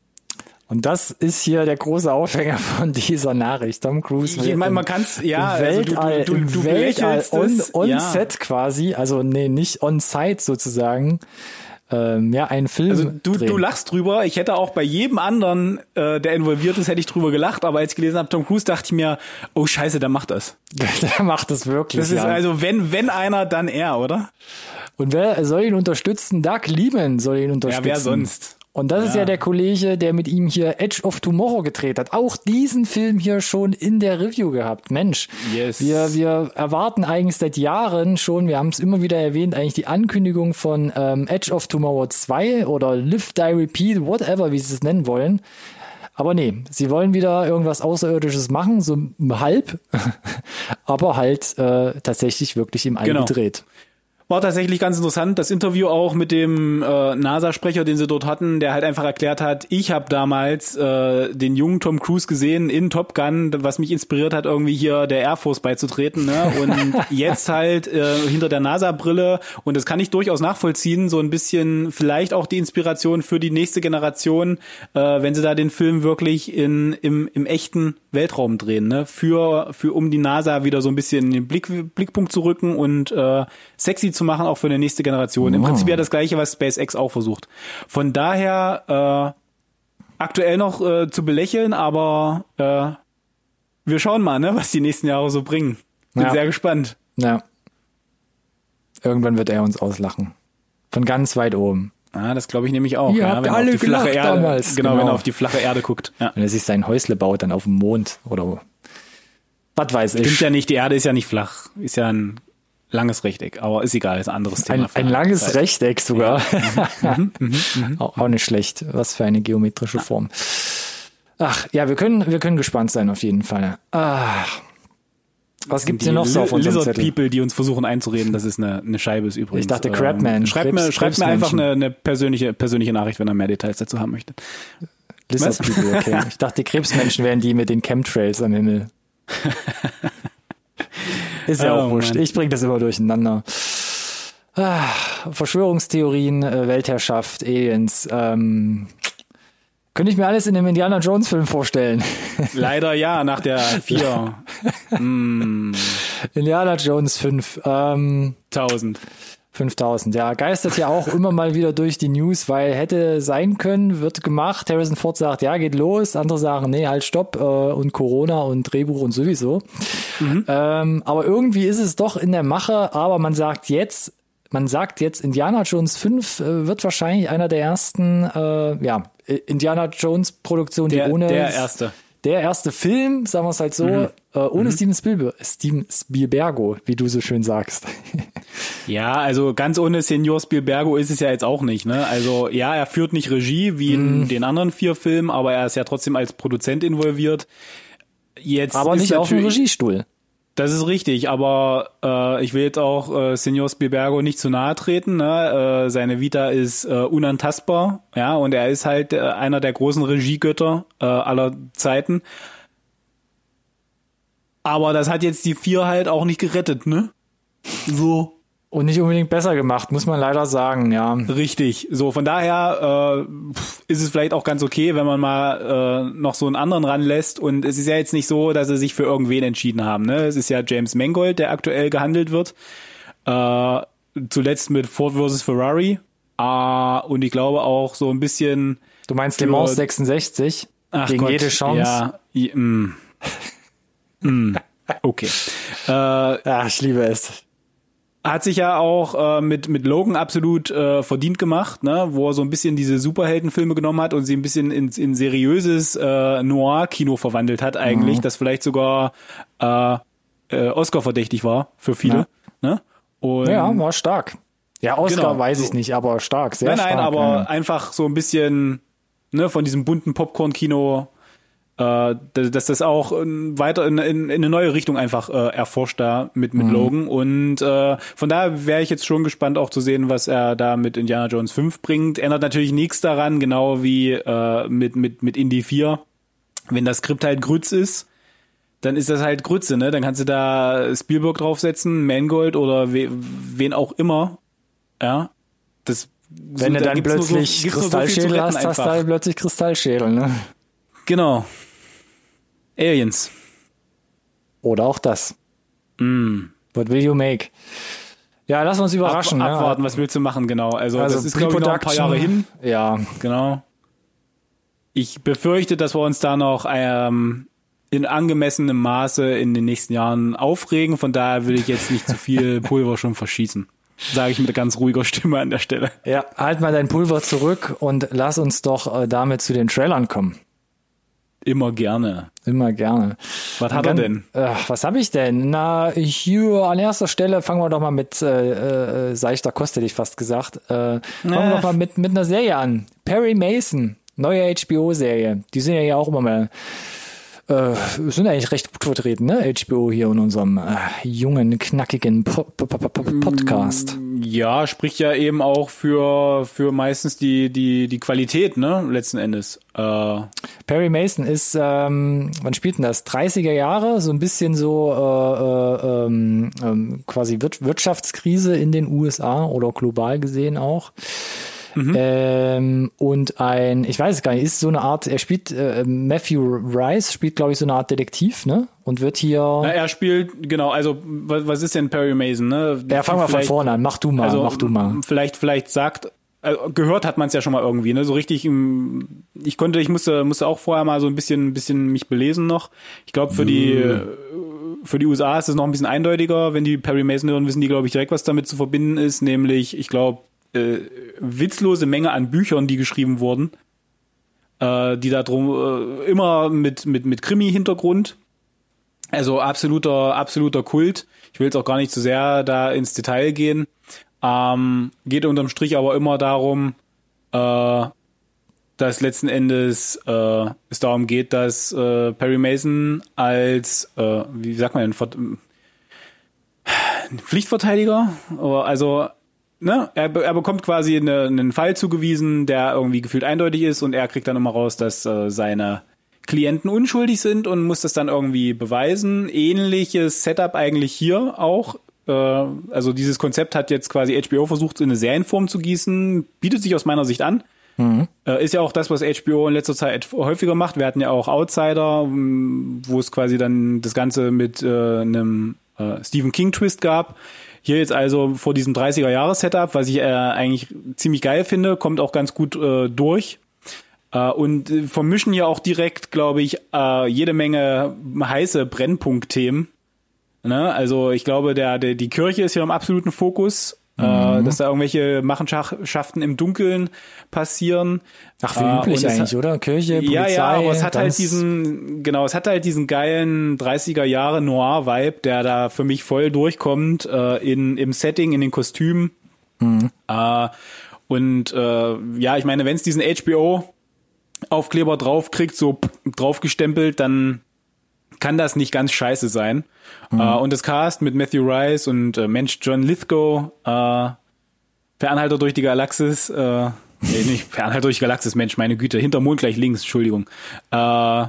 Und das ist hier der große Aufhänger von dieser Nachricht. Tom Cruise.
Ich meine, man kann es, ja,
Weltall,
also du, du, du, du
Weltall on, on
ja.
set quasi, also nee, nicht on site sozusagen, ähm, ja, einen Film.
Also du,
drehen.
du lachst drüber. Ich hätte auch bei jedem anderen, äh, der involviert ist, hätte ich drüber gelacht. Aber als ich gelesen habe, Tom Cruise, dachte ich mir, oh Scheiße, der macht das. [LAUGHS]
der macht das wirklich.
Das ist
ja.
also, wenn wenn einer, dann er, oder?
Und wer soll ihn unterstützen? Doug Lieben soll ihn unterstützen.
Ja, wer sonst?
Und das ist ja der Kollege, der mit ihm hier Edge of Tomorrow gedreht hat. Auch diesen Film hier schon in der Review gehabt. Mensch,
Yes.
wir, wir erwarten eigentlich seit Jahren schon, wir haben es immer wieder erwähnt, eigentlich die Ankündigung von ähm, Edge of Tomorrow 2 oder Live, Die, Repeat, whatever, wie sie es nennen wollen. Aber nee, sie wollen wieder irgendwas Außerirdisches machen, so halb, [LAUGHS] aber halt äh, tatsächlich wirklich im All
Genau.
gedreht.
War tatsächlich ganz interessant, das Interview auch mit dem äh, NASA-Sprecher, den sie dort hatten, der halt einfach erklärt hat, ich habe damals äh, den jungen Tom Cruise gesehen in Top Gun, was mich inspiriert hat, irgendwie hier der Air Force beizutreten. Ne? Und [LAUGHS] jetzt halt äh, hinter der NASA-Brille, und das kann ich durchaus nachvollziehen, so ein bisschen vielleicht auch die Inspiration für die nächste Generation, äh, wenn sie da den Film wirklich in, im, im echten Weltraum drehen, ne? Für, für um die NASA wieder so ein bisschen in den Blick, Blickpunkt zu rücken und äh, sexy zu machen, auch für eine nächste Generation. Im
Wow.
Prinzip ja das gleiche, was SpaceX auch versucht. Von daher äh, aktuell noch äh, zu belächeln, aber äh, wir schauen mal, ne, was die nächsten Jahre so bringen. Bin
Ja.
sehr gespannt.
Ja. Irgendwann wird er uns auslachen. Von ganz weit oben.
Ah, das glaube ich nämlich auch.
Ihr
ja,
habt
wenn er
alle
auf die flache Erde,
damals.
Genau, wenn
Genau.
er auf die flache Erde guckt. Ja.
Wenn er sich sein Häusle baut, dann auf dem Mond oder was weiß ich.
Stimmt ja nicht, die Erde ist ja nicht flach. Ist ja ein langes Rechteck, aber ist egal, ist ein anderes Thema.
Ein, ein langes
Zeit.
Rechteck sogar. [LAUGHS] auch, auch nicht schlecht. Was für eine geometrische Form. Ach, ja, wir können, wir können gespannt sein auf jeden Fall. Ah. Was gibt's denn noch so auf unserem
Lizard
Zettel?
People, die uns versuchen einzureden, dass es eine, eine Scheibe ist übrigens.
Ich dachte Crabman.
Schreibt mir, schreibt mir einfach eine, eine persönliche, persönliche Nachricht, wenn ihr mehr Details dazu haben möchtet.
Lizard
Was?
People, okay. [LAUGHS] Ich dachte, Krebsmenschen wären die mit den Chemtrails am Himmel. [LAUGHS] Ist ja
Oh,
auch wurscht.
Mann.
Ich bring das immer durcheinander. Ah, Verschwörungstheorien, äh, Weltherrschaft, Aliens. Ähm, könnte ich mir alles in dem Indiana Jones Film vorstellen.
Leider ja, nach der vier [LAUGHS]
Indiana Jones 5. Ähm,
tausend.
5000, ja, geistert ja auch immer mal wieder durch die News, weil hätte sein können, wird gemacht. Harrison Ford sagt, ja, geht los. Andere sagen, nee, halt, stopp. Äh, und Corona und Drehbuch und sowieso. Ähm, aber irgendwie ist es doch in der Mache. Aber man sagt jetzt, man sagt jetzt, Indiana Jones 5 äh, wird wahrscheinlich einer der ersten, äh, ja, Indiana Jones Produktionen, die
Der,
ohne
der erste.
der erste Film, sagen wir es halt so,
Mhm.
äh, ohne Steven Spielberg, Steven Spielbergo, wie du so schön sagst. [LAUGHS]
Ja, also ganz ohne Senior Spielbergo ist es ja jetzt auch nicht, ne? Also ja, er führt nicht Regie wie in
Mhm.
den anderen vier Filmen, aber er ist ja trotzdem als Produzent involviert. Jetzt
Aber
ist
nicht auf dem Regiestuhl.
Das ist richtig, aber äh, ich will jetzt auch äh, Senior Spielbergo nicht zu nahe treten. Ne? Äh, seine Vita ist äh, unantastbar, ja, und er ist halt äh, einer der großen Regiegötter äh, aller Zeiten. Aber das hat jetzt die vier halt auch nicht gerettet, ne? So.
Und nicht unbedingt besser gemacht, muss man leider sagen, ja.
Richtig. So, von daher äh, ist es vielleicht auch ganz okay, wenn man mal äh, noch so einen anderen ranlässt. Und es ist ja jetzt nicht so, dass sie sich für irgendwen entschieden haben. Ne? Es ist ja James Mangold, der aktuell gehandelt wird. Äh, zuletzt mit Ford vs. Ferrari. Uh, und ich glaube auch so ein bisschen.
Du meinst Le Mans 66?
Ach
gegen
Gott,
jede Chance?
Ja, i- mm. Mm. Okay. [LAUGHS] Äh,
Ja, ich liebe es.
Hat sich ja auch äh, mit mit Logan absolut äh, verdient gemacht, ne, wo er so ein bisschen diese Superheldenfilme genommen hat und sie ein bisschen ins in seriöses äh, Noir-Kino verwandelt hat eigentlich, das vielleicht sogar äh, äh, Oscar verdächtig war für viele, ne? Und
Ja, war stark. Ja, Oscar
Genau,
weiß ich nicht, aber stark, sehr
nein,
stark.
nein, aber
ja.
einfach so ein bisschen ne, von diesem bunten Popcorn-Kino, äh, dass das auch ähm, weiter in, in, in eine neue Richtung einfach äh, erforscht da mit,
Mhm.
mit Logan. Und äh, von daher wäre ich jetzt schon gespannt auch zu sehen, was er da mit Indiana Jones 5 bringt. Ändert natürlich nichts daran, genau wie äh, mit, mit, mit Indy 4. Wenn das Skript halt Grütz ist, dann ist das halt Grütze, ne? Dann kannst du da Spielberg draufsetzen, Mangold oder we, wen auch immer. Ja. Das
Wenn
so,
du
da
dann
so-
plötzlich
so
Kristallschädel
retten
hast, hast du halt plötzlich Kristallschädel, ne?
Genau. Aliens.
Oder auch das.
Mm.
What will you make? Ja, lass uns überraschen.
Ab,
ne?
abwarten, was willst du machen, genau. Also,
Also
das ist, glaube ich, noch ein paar Jahre hin.
Ja,
Genau. Ich befürchte, dass wir uns da noch ähm, in angemessenem Maße in den nächsten Jahren aufregen. Von daher will ich jetzt nicht zu viel [LAUGHS] Pulver schon verschießen. Sage ich mit ganz ruhiger Stimme an der Stelle.
ja, halt mal dein Pulver zurück und lass uns doch äh, damit zu den Trailern kommen.
Immer gerne.
Immer gerne.
Was hat er
Dann-
denn?
Äh, was habe ich denn? Na, hier an erster Stelle fangen wir doch mal mit äh, äh, seichter Kost, hätte ich fast gesagt. Äh, fangen wir
Äh.
doch mal mit, mit einer Serie an. Perry Mason, neue HBO-Serie. Die sind ja hier auch immer mal äh, sind eigentlich recht gut vertreten, ne? HBO hier in unserem äh, jungen, knackigen po po po po Podcast.
Ja, spricht ja eben auch für, für meistens die, die, die Qualität, ne, letzten Endes. Äh,
Perry Mason ist, ähm, wann spielt denn das? 30er Jahre, so ein bisschen so äh, äh, ähm, ähm, quasi Wir Wirtschaftskrise in den USA oder global gesehen auch. Ähm, und ein, ich weiß es gar nicht, ist so eine Art, er spielt, äh, Matthew Rice spielt, glaube ich, so eine Art Detektiv, ne? Und wird hier.
na, er spielt, genau, also, was, was ist denn Perry Mason, ne?
ja, fangen wir von vorne an. Mach du mal,
Also,
mach du mal.
Vielleicht, vielleicht sagt, also gehört hat man es ja schon mal irgendwie, ne? So richtig, im, ich konnte, ich musste, musste auch vorher mal so ein bisschen, ein bisschen mich belesen noch. Ich glaube, für die, äh, für die USA ist es noch ein bisschen eindeutiger. Wenn die Perry Mason hören, wissen die, glaube ich, direkt, was damit zu verbinden ist. Nämlich, ich glaube, äh, witzlose Menge an Büchern, die geschrieben wurden, äh, die da drum, äh, immer mit, mit, mit Krimi-Hintergrund. Also absoluter, absoluter Kult. Ich will jetzt auch gar nicht zu sehr da ins Detail gehen. Ähm, geht unterm Strich aber immer darum, äh, dass letzten Endes äh, es darum geht, dass äh, Perry Mason als, äh, wie sagt man denn, Vert Pflichtverteidiger, also ne, er, er bekommt quasi eine, einen Fall zugewiesen, der irgendwie gefühlt eindeutig ist und er kriegt dann immer raus, dass äh, seine Klienten unschuldig sind und muss das dann irgendwie beweisen. Ähnliches Setup eigentlich hier auch. Äh, also dieses Konzept hat jetzt quasi HBO versucht, in eine Serienform zu gießen, bietet sich aus meiner Sicht an. Äh, ist ja auch das, was HBO in letzter Zeit häufiger macht. Wir hatten ja auch Outsider, mh, wo es quasi dann das Ganze mit äh, einem äh, Stephen King Twist gab. Hier jetzt also vor diesem 30er-Jahres-Setup, was ich äh, eigentlich ziemlich geil finde, kommt auch ganz gut äh, durch. Äh, und äh, vermischen ja auch direkt, glaube ich, äh, jede Menge heiße Brennpunktthemen. Ne? Also ich glaube, der, der, die Kirche ist hier im absoluten Fokus. Äh, dass da irgendwelche Machenschaften im Dunkeln passieren.
Ach, wie
Äh,
üblich eigentlich,
hat-
oder? Kirche, Polizei.
ja, ja, aber es hat halt diesen, genau, es hat halt diesen geilen 30er Jahre Noir-Vibe, der da für mich voll durchkommt, äh, in, im Setting, in den Kostümen. Äh, und äh, ja, ich meine, wenn es diesen HBO-Aufkleber drauf kriegt, so draufgestempelt, dann kann das nicht ganz scheiße sein. Äh, und das Cast mit Matthew Rice und äh, Mensch John Lithgow, äh, Per Anhalter durch die Galaxis, äh, nee, nicht [LAUGHS] Per Anhalter durch die Galaxis, Mensch, meine Güte, hinter Mond gleich links, Entschuldigung. Äh,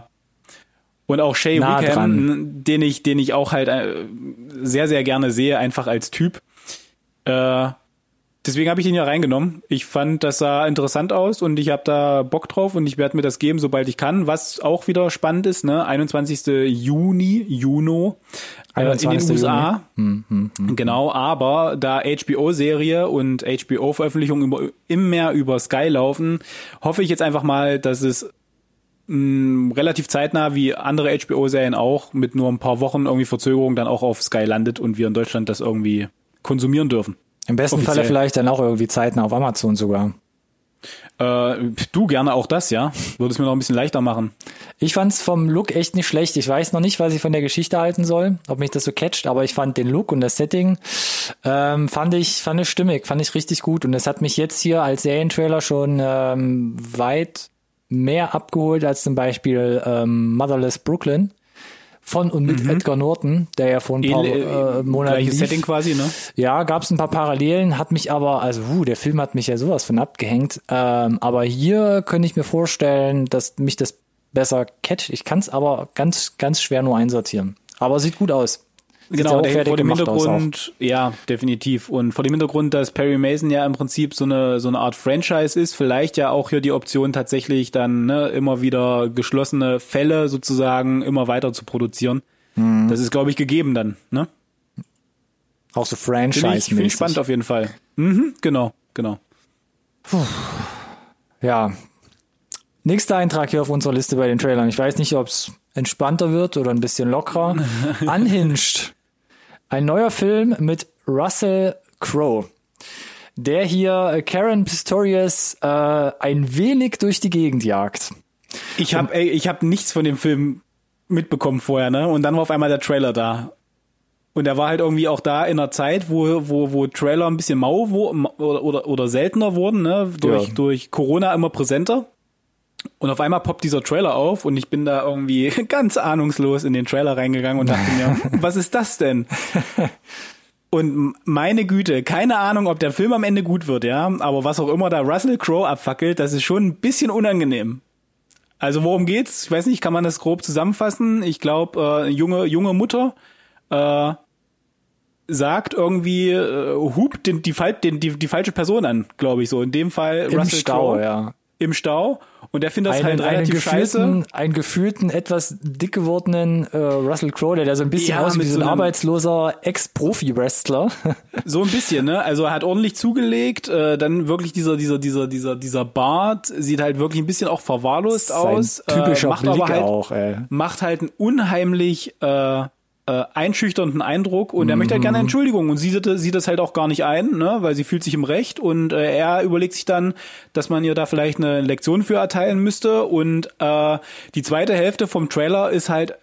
und auch Shay
Nah
Wickham,
dran.
den ich, den ich auch halt äh, sehr, sehr gerne sehe, einfach als Typ. Äh, deswegen habe ich ihn ja reingenommen. Ich fand, das sah interessant aus und ich habe da Bock drauf und ich werde mir das geben, sobald ich kann. Was auch wieder spannend ist, ne? 21. Juni, Juno äh, in den USA. Hm, hm, hm, genau, aber da HBO-Serie und HBO-Veröffentlichungen immer mehr über Sky laufen, hoffe ich jetzt einfach mal, dass es mh, relativ zeitnah wie andere HBO-Serien auch mit nur ein paar Wochen irgendwie Verzögerung dann auch auf Sky landet und wir in Deutschland das irgendwie konsumieren dürfen.
Im besten Offiziell. Falle vielleicht dann auch irgendwie zeitnah auf Amazon sogar.
Äh, du gerne auch das, ja? Würde es mir noch ein bisschen leichter machen.
Ich fand's vom Look echt nicht schlecht. Ich weiß noch nicht, was ich von der Geschichte halten soll, ob mich das so catcht, aber ich fand den Look und das Setting ähm, fand ich fand ich stimmig, fand ich richtig gut und es hat mich jetzt hier als Serientrailer schon ähm, weit mehr abgeholt als zum Beispiel ähm, Motherless Brooklyn von und mit mhm. Edgar Norton, der ja vor ein paar äh, Monaten
Gleiches Setting quasi, ne?
Ja, gab es ein paar Parallelen, hat mich aber, also uh, der Film hat mich ja sowas von abgehängt. Ähm, aber hier könnte ich mir vorstellen, dass mich das besser catcht. Ich kann es aber ganz, ganz schwer nur einsortieren. Aber sieht gut aus.
Genau, der, vor dem Hintergrund, ja, definitiv. Und vor dem Hintergrund, dass Perry Mason ja im Prinzip so eine, so eine Art Franchise ist, vielleicht ja auch hier die Option tatsächlich dann ne, immer wieder geschlossene Fälle sozusagen immer weiter zu produzieren. Mhm. Das ist, glaube ich, gegeben dann, ne?
Auch so franchise
Finde ich, find ich spannend auf jeden Fall. Mhm, genau, genau.
Puh. Ja. Nächster Eintrag hier auf unserer Liste bei den Trailern. Ich weiß nicht, ob es entspannter wird oder ein bisschen lockerer. [LAUGHS] Unhinged. Ein neuer Film mit Russell Crowe, der hier Karen Pistorius äh, ein wenig durch die Gegend jagt.
Ich habe ich hab nichts von dem Film mitbekommen vorher, ne? Und dann war auf einmal der Trailer da. Und er war halt irgendwie auch da in einer Zeit, wo, wo, wo Trailer ein bisschen mau wo, oder, oder, oder seltener wurden, ne? Durch, ja. durch Corona immer präsenter. Und auf einmal poppt dieser Trailer auf und ich bin da irgendwie [LAUGHS] ganz ahnungslos in den Trailer reingegangen und dachte mir, [LAUGHS] was ist das denn? Und meine Güte, keine Ahnung, ob der Film am Ende gut wird, ja, aber was auch immer da Russell Crowe abfackelt, das ist schon ein bisschen unangenehm. Also worum geht's? Ich weiß nicht, kann man das grob zusammenfassen? Ich glaube, äh, junge junge Mutter äh, sagt irgendwie äh, hupt den, die, den, die, die falsche Person an, glaube ich so. In dem Fall
Im Russell Stau, Crowe. ja
im Stau und der findet das einen, halt relativ scheiße.
Einen gefühlten, etwas dick gewordenen äh, Russell Crowe, der, der so ein bisschen ja, aussieht wie so ein arbeitsloser Ex-Profi-Wrestler. [LAUGHS]
so ein bisschen, ne? Also er hat ordentlich zugelegt, äh, dann wirklich dieser, dieser, dieser, dieser, dieser Bart sieht halt wirklich ein bisschen auch verwahrlost Sein aus.
Typischer
äh, macht
Blick
halt,
auch, ey.
Macht halt einen unheimlich äh, äh, einschüchternden Eindruck und er möchte halt gerne mhm. Entschuldigung und sie sieht, sieht das halt auch gar nicht ein, ne, weil sie fühlt sich im Recht und äh, er überlegt sich dann, dass man ihr da vielleicht eine Lektion für erteilen müsste und äh, die zweite Hälfte vom Trailer ist halt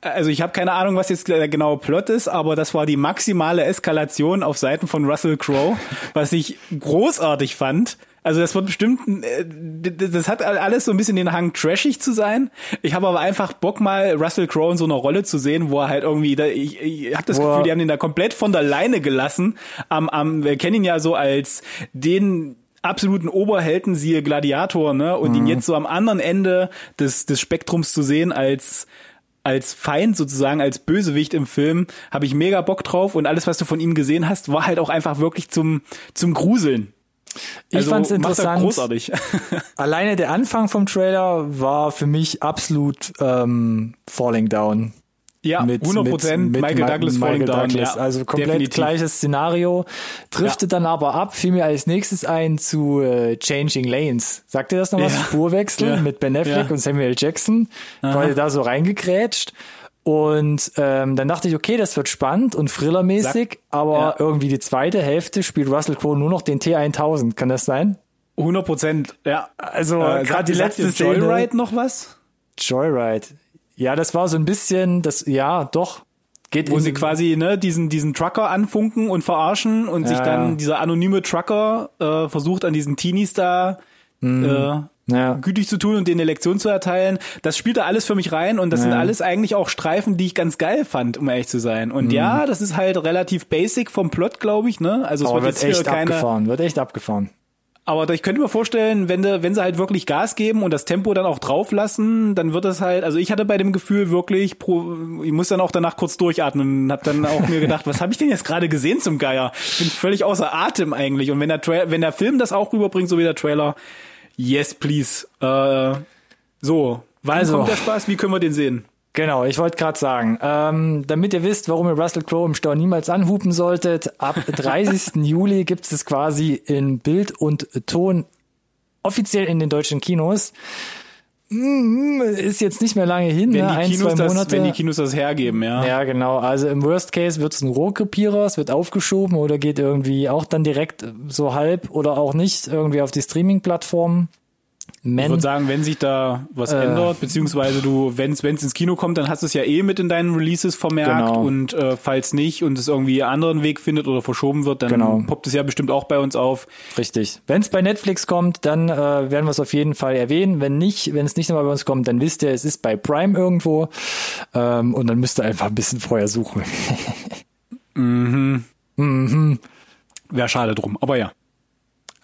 also ich habe keine Ahnung, was jetzt der genaue Plot ist, aber das war die maximale Eskalation auf Seiten von Russell Crowe, was ich großartig fand. Also das wird bestimmt, äh, das hat alles so ein bisschen den Hang trashig zu sein. Ich habe aber einfach Bock mal Russell Crowe in so einer Rolle zu sehen, wo er halt irgendwie, da, ich, ich habe das Boah. Gefühl, die haben ihn da komplett von der Leine gelassen. Am, am, wir kennen ihn ja so als den absoluten Oberhelden, siehe Gladiator, ne? Und mhm. ihn jetzt so am anderen Ende des, des Spektrums zu sehen als als Feind sozusagen, als Bösewicht im Film, habe ich mega Bock drauf und alles, was du von ihm gesehen hast, war halt auch einfach wirklich zum, zum Gruseln.
Ich also, fand's interessant. Großartig. [LAUGHS] [LAUGHS] Alleine der Anfang vom Trailer war für mich absolut ähm, Falling Down.
Ja, mit, 100 Prozent Michael mit Douglas Michael Falling Douglas. Down. Ja,
also komplett definitiv. gleiches Szenario. Driftet ja. dann aber ab, fiel mir als nächstes ein zu äh, Changing Lanes. Sagt ihr das noch was? Ja. Spurwechsel mit Ben Affleck und Samuel Jackson. Quasi da so reingekrätscht. Und ähm, dann dachte ich, okay, das wird spannend und thrillermäßig, aber ja. irgendwie die zweite Hälfte spielt Russell Crowe nur noch den T1000. Kann das sein?
100 Prozent, ja.
Also äh, gerade die letzte
Szene. Joyride noch was?
Joyride. Ja, das war so ein bisschen, das, ja, doch.
Geht Wo sie quasi ne, diesen, diesen Trucker anfunken und verarschen und ja, sich dann dieser anonyme Trucker äh, versucht an diesen Teenies da mhm. Ja. gütig zu tun und denen eine Lektion zu erteilen. Das spielt da alles für mich rein und das ja. sind alles eigentlich auch Streifen, die ich ganz geil fand, um ehrlich zu sein. Und mhm. ja, das ist halt relativ basic vom Plot, glaube ich, ne? Also es
wird, wird echt keine, abgefahren, wird echt abgefahren.
Aber ich könnte mir vorstellen, wenn, de, wenn sie halt wirklich Gas geben und das Tempo dann auch drauf lassen, dann wird es halt, also ich hatte bei dem Gefühl wirklich, pro, ich muss dann auch danach kurz durchatmen und habe dann auch mir gedacht, [LAUGHS] was habe ich denn jetzt gerade gesehen zum Geier? Ich bin völlig außer Atem eigentlich. Und wenn der, Tra wenn der Film das auch rüberbringt, so wie der Trailer, yes, please. Äh, so, wann also, kommt der Spaß? Wie können wir den sehen?
Genau, ich wollte gerade sagen, ähm, damit ihr wisst, warum ihr Russell Crowe im Stau niemals anhupen solltet, ab [LAUGHS] 30. Juli gibt es quasi in Bild und Ton offiziell in den deutschen Kinos. Mm, ist jetzt nicht mehr lange hin,
wenn
ne?
Ein, Kinos zwei Monate. Das, wenn die Kinos das hergeben, ja.
Ja, genau. Also im Worst Case wird es ein Rohrkrepierer, es wird aufgeschoben oder geht irgendwie auch dann direkt so halb oder auch nicht irgendwie auf die Streaming-Plattformen.
Men, ich würde sagen, wenn sich da was äh, ändert, beziehungsweise du, wenn es ins Kino kommt, dann hast du es ja eh mit in deinen Releases vermerkt genau. und äh, falls nicht und es irgendwie einen anderen Weg findet oder verschoben wird, dann genau. poppt es ja bestimmt auch bei uns auf.
Richtig. Wenn es bei Netflix kommt, dann äh, werden wir es auf jeden Fall erwähnen. Wenn nicht, wenn es nicht nochmal bei uns kommt, dann wisst ihr, es ist bei Prime irgendwo ähm, und dann müsst ihr einfach ein bisschen vorher suchen. [LAUGHS]
mhm. Mhm. Wäre schade drum, aber ja.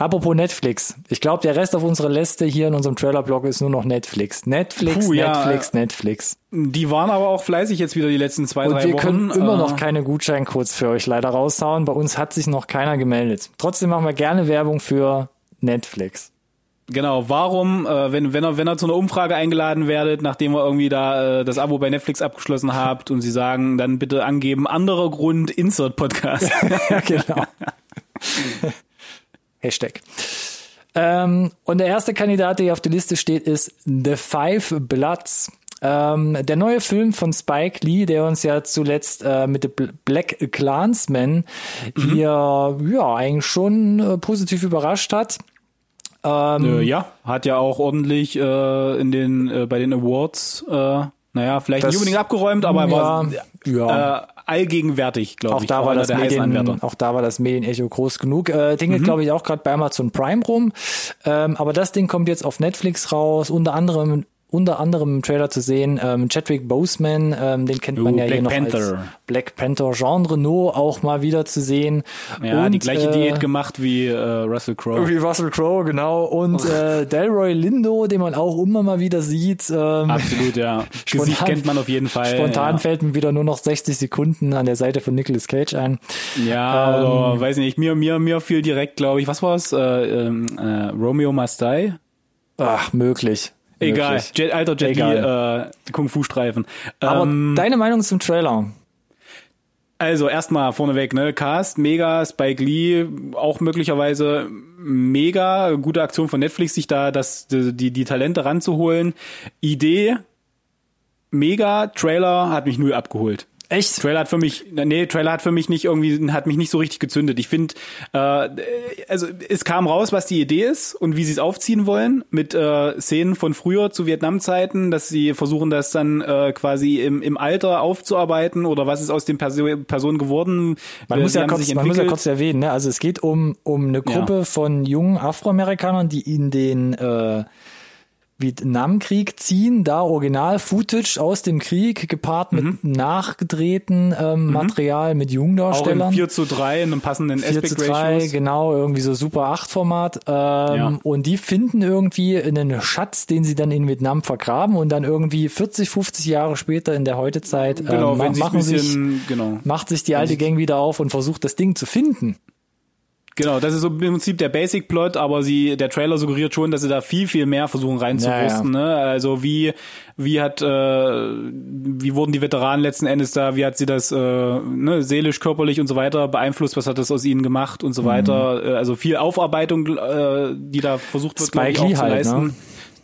Apropos Netflix. Ich glaube, der Rest auf unserer Liste hier in unserem Trailer-Blog ist nur noch Netflix. Netflix, Puh, Netflix, ja, Netflix.
Die waren aber auch fleißig jetzt wieder die letzten zwei, Und drei
wir
Wochen.
können immer äh, noch keine Gutscheincodes für euch leider raushauen. Bei uns hat sich noch keiner gemeldet. Trotzdem machen wir gerne Werbung für Netflix.
Genau, warum, äh, wenn, wenn, er, wenn er zu einer Umfrage eingeladen werdet, nachdem ihr irgendwie da äh, das Abo bei Netflix abgeschlossen habt und sie sagen, dann bitte angeben, anderer Grund, Insert Podcast. [LAUGHS] ja, genau. [LAUGHS]
Hashtag. Ähm, und der erste Kandidat, der hier auf der Liste steht, ist The Five Bloods. Ähm, der neue Film von Spike Lee, der uns ja zuletzt äh, mit The Black Clansman mhm. hier ja eigentlich schon äh, positiv überrascht hat.
Ähm, äh, ja, hat ja auch ordentlich äh, in den äh, bei den Awards, äh, naja, vielleicht das, nicht unbedingt abgeräumt, aber ja, war ja. Äh, allgegenwärtig, glaube
ich. Da war das Medien, auch da war das Medienecho groß genug. Äh, Dinge, mhm. glaube ich, auch gerade bei Amazon Prime rum. Ähm, aber das Ding kommt jetzt auf Netflix raus, unter anderem unter anderem im Trailer zu sehen. Ähm, Chadwick Boseman, ähm, den kennt man uh, ja Black hier noch Panther. als Black Panther. Jean Reno auch mal wieder zu sehen.
Ja, und, die gleiche äh, Diät gemacht wie äh, Russell Crowe.
Wie Russell Crowe, genau. Und äh, Delroy Lindo, den man auch immer mal wieder sieht.
Ähm, Absolut, ja. [LAUGHS] Gesicht spontan, kennt man auf jeden Fall.
Spontan
ja.
fällt mir wieder nur noch 60 Sekunden an der Seite von Nicolas Cage ein.
Ja, ähm, also, weiß nicht, mir, mir, mir fiel direkt, glaube ich, was war's? Äh, ähm, äh, Romeo Must Die?
Ach, möglich.
Egal, Jet, alter Jet Li, äh, Kung-Fu-Streifen.
Aber ähm, deine Meinung zum Trailer?
Also erstmal vorneweg, ne, Cast, mega, Spike Lee, auch möglicherweise mega, gute Aktion von Netflix, sich da das, die, die, die Talente ranzuholen. Idee, mega, Trailer hat mich null abgeholt.
Echt?
Trailer hat für mich, nee, Trailer hat für mich nicht irgendwie, hat mich nicht so richtig gezündet. Ich finde, äh, also es kam raus, was die Idee ist und wie sie es aufziehen wollen mit äh, Szenen von früher zu Vietnam-Zeiten, dass sie versuchen, das dann äh, quasi im, im Alter aufzuarbeiten oder was ist aus den Perso Personen geworden.
Man, muss ja, kurz, man muss ja kurz erwähnen, ne? also es geht um, um eine Gruppe ja. von jungen Afroamerikanern, die in den äh, Vietnamkrieg ziehen, da Original-Footage aus dem Krieg gepaart mit mhm. nachgedrehten ähm, mhm. Material mit Jungdarstellern. Auch in
4 zu 3 in einem passenden 4 Aspect zu 3, Ratios.
genau, irgendwie so Super 8 Format. Ähm, ja. Und die finden irgendwie einen Schatz, den sie dann in Vietnam vergraben und dann irgendwie 40, 50 Jahre später in der Heutezeit
genau, ähm, machen bisschen, sich,
genau. macht sich die alte Gang wieder auf und versucht das Ding zu finden.
Genau, das ist so im Prinzip der Basic Plot, aber sie, der Trailer suggeriert schon, dass sie da viel, viel mehr versuchen reinzurüsten. Ja, ja. Ne? Also wie, wie hat, äh, wie wurden die Veteranen letzten Endes da, wie hat sie das äh, ne, seelisch, körperlich und so weiter beeinflusst, was hat das aus ihnen gemacht und so mhm. weiter. Äh, also viel Aufarbeitung, äh, die da versucht wird,
Spike ich, auch zu halt, leisten. Ne?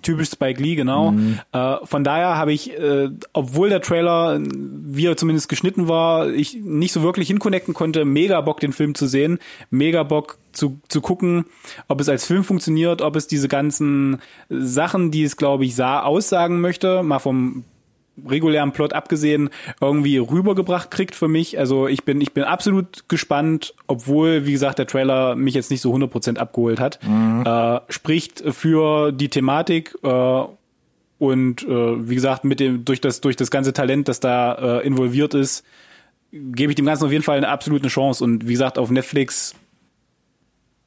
Typisch Spike Lee, genau. Mhm. Äh, von daher habe ich, äh, obwohl der Trailer, wie er zumindest geschnitten war, ich nicht so wirklich hinconnecten konnte, mega Bock, den Film zu sehen, mega Bock zu, zu gucken, ob es als Film funktioniert, ob es diese ganzen Sachen, die es, glaube ich, sah, aussagen möchte, mal vom regulären Plot abgesehen irgendwie rübergebracht kriegt für mich. Also ich bin ich bin absolut gespannt, obwohl wie gesagt der Trailer mich jetzt nicht so 100% abgeholt hat. Mhm. Äh, spricht für die Thematik äh, und äh, wie gesagt mit dem durch das durch das ganze Talent, das da äh, involviert ist, gebe ich dem Ganzen auf jeden Fall eine absolute Chance und wie gesagt auf Netflix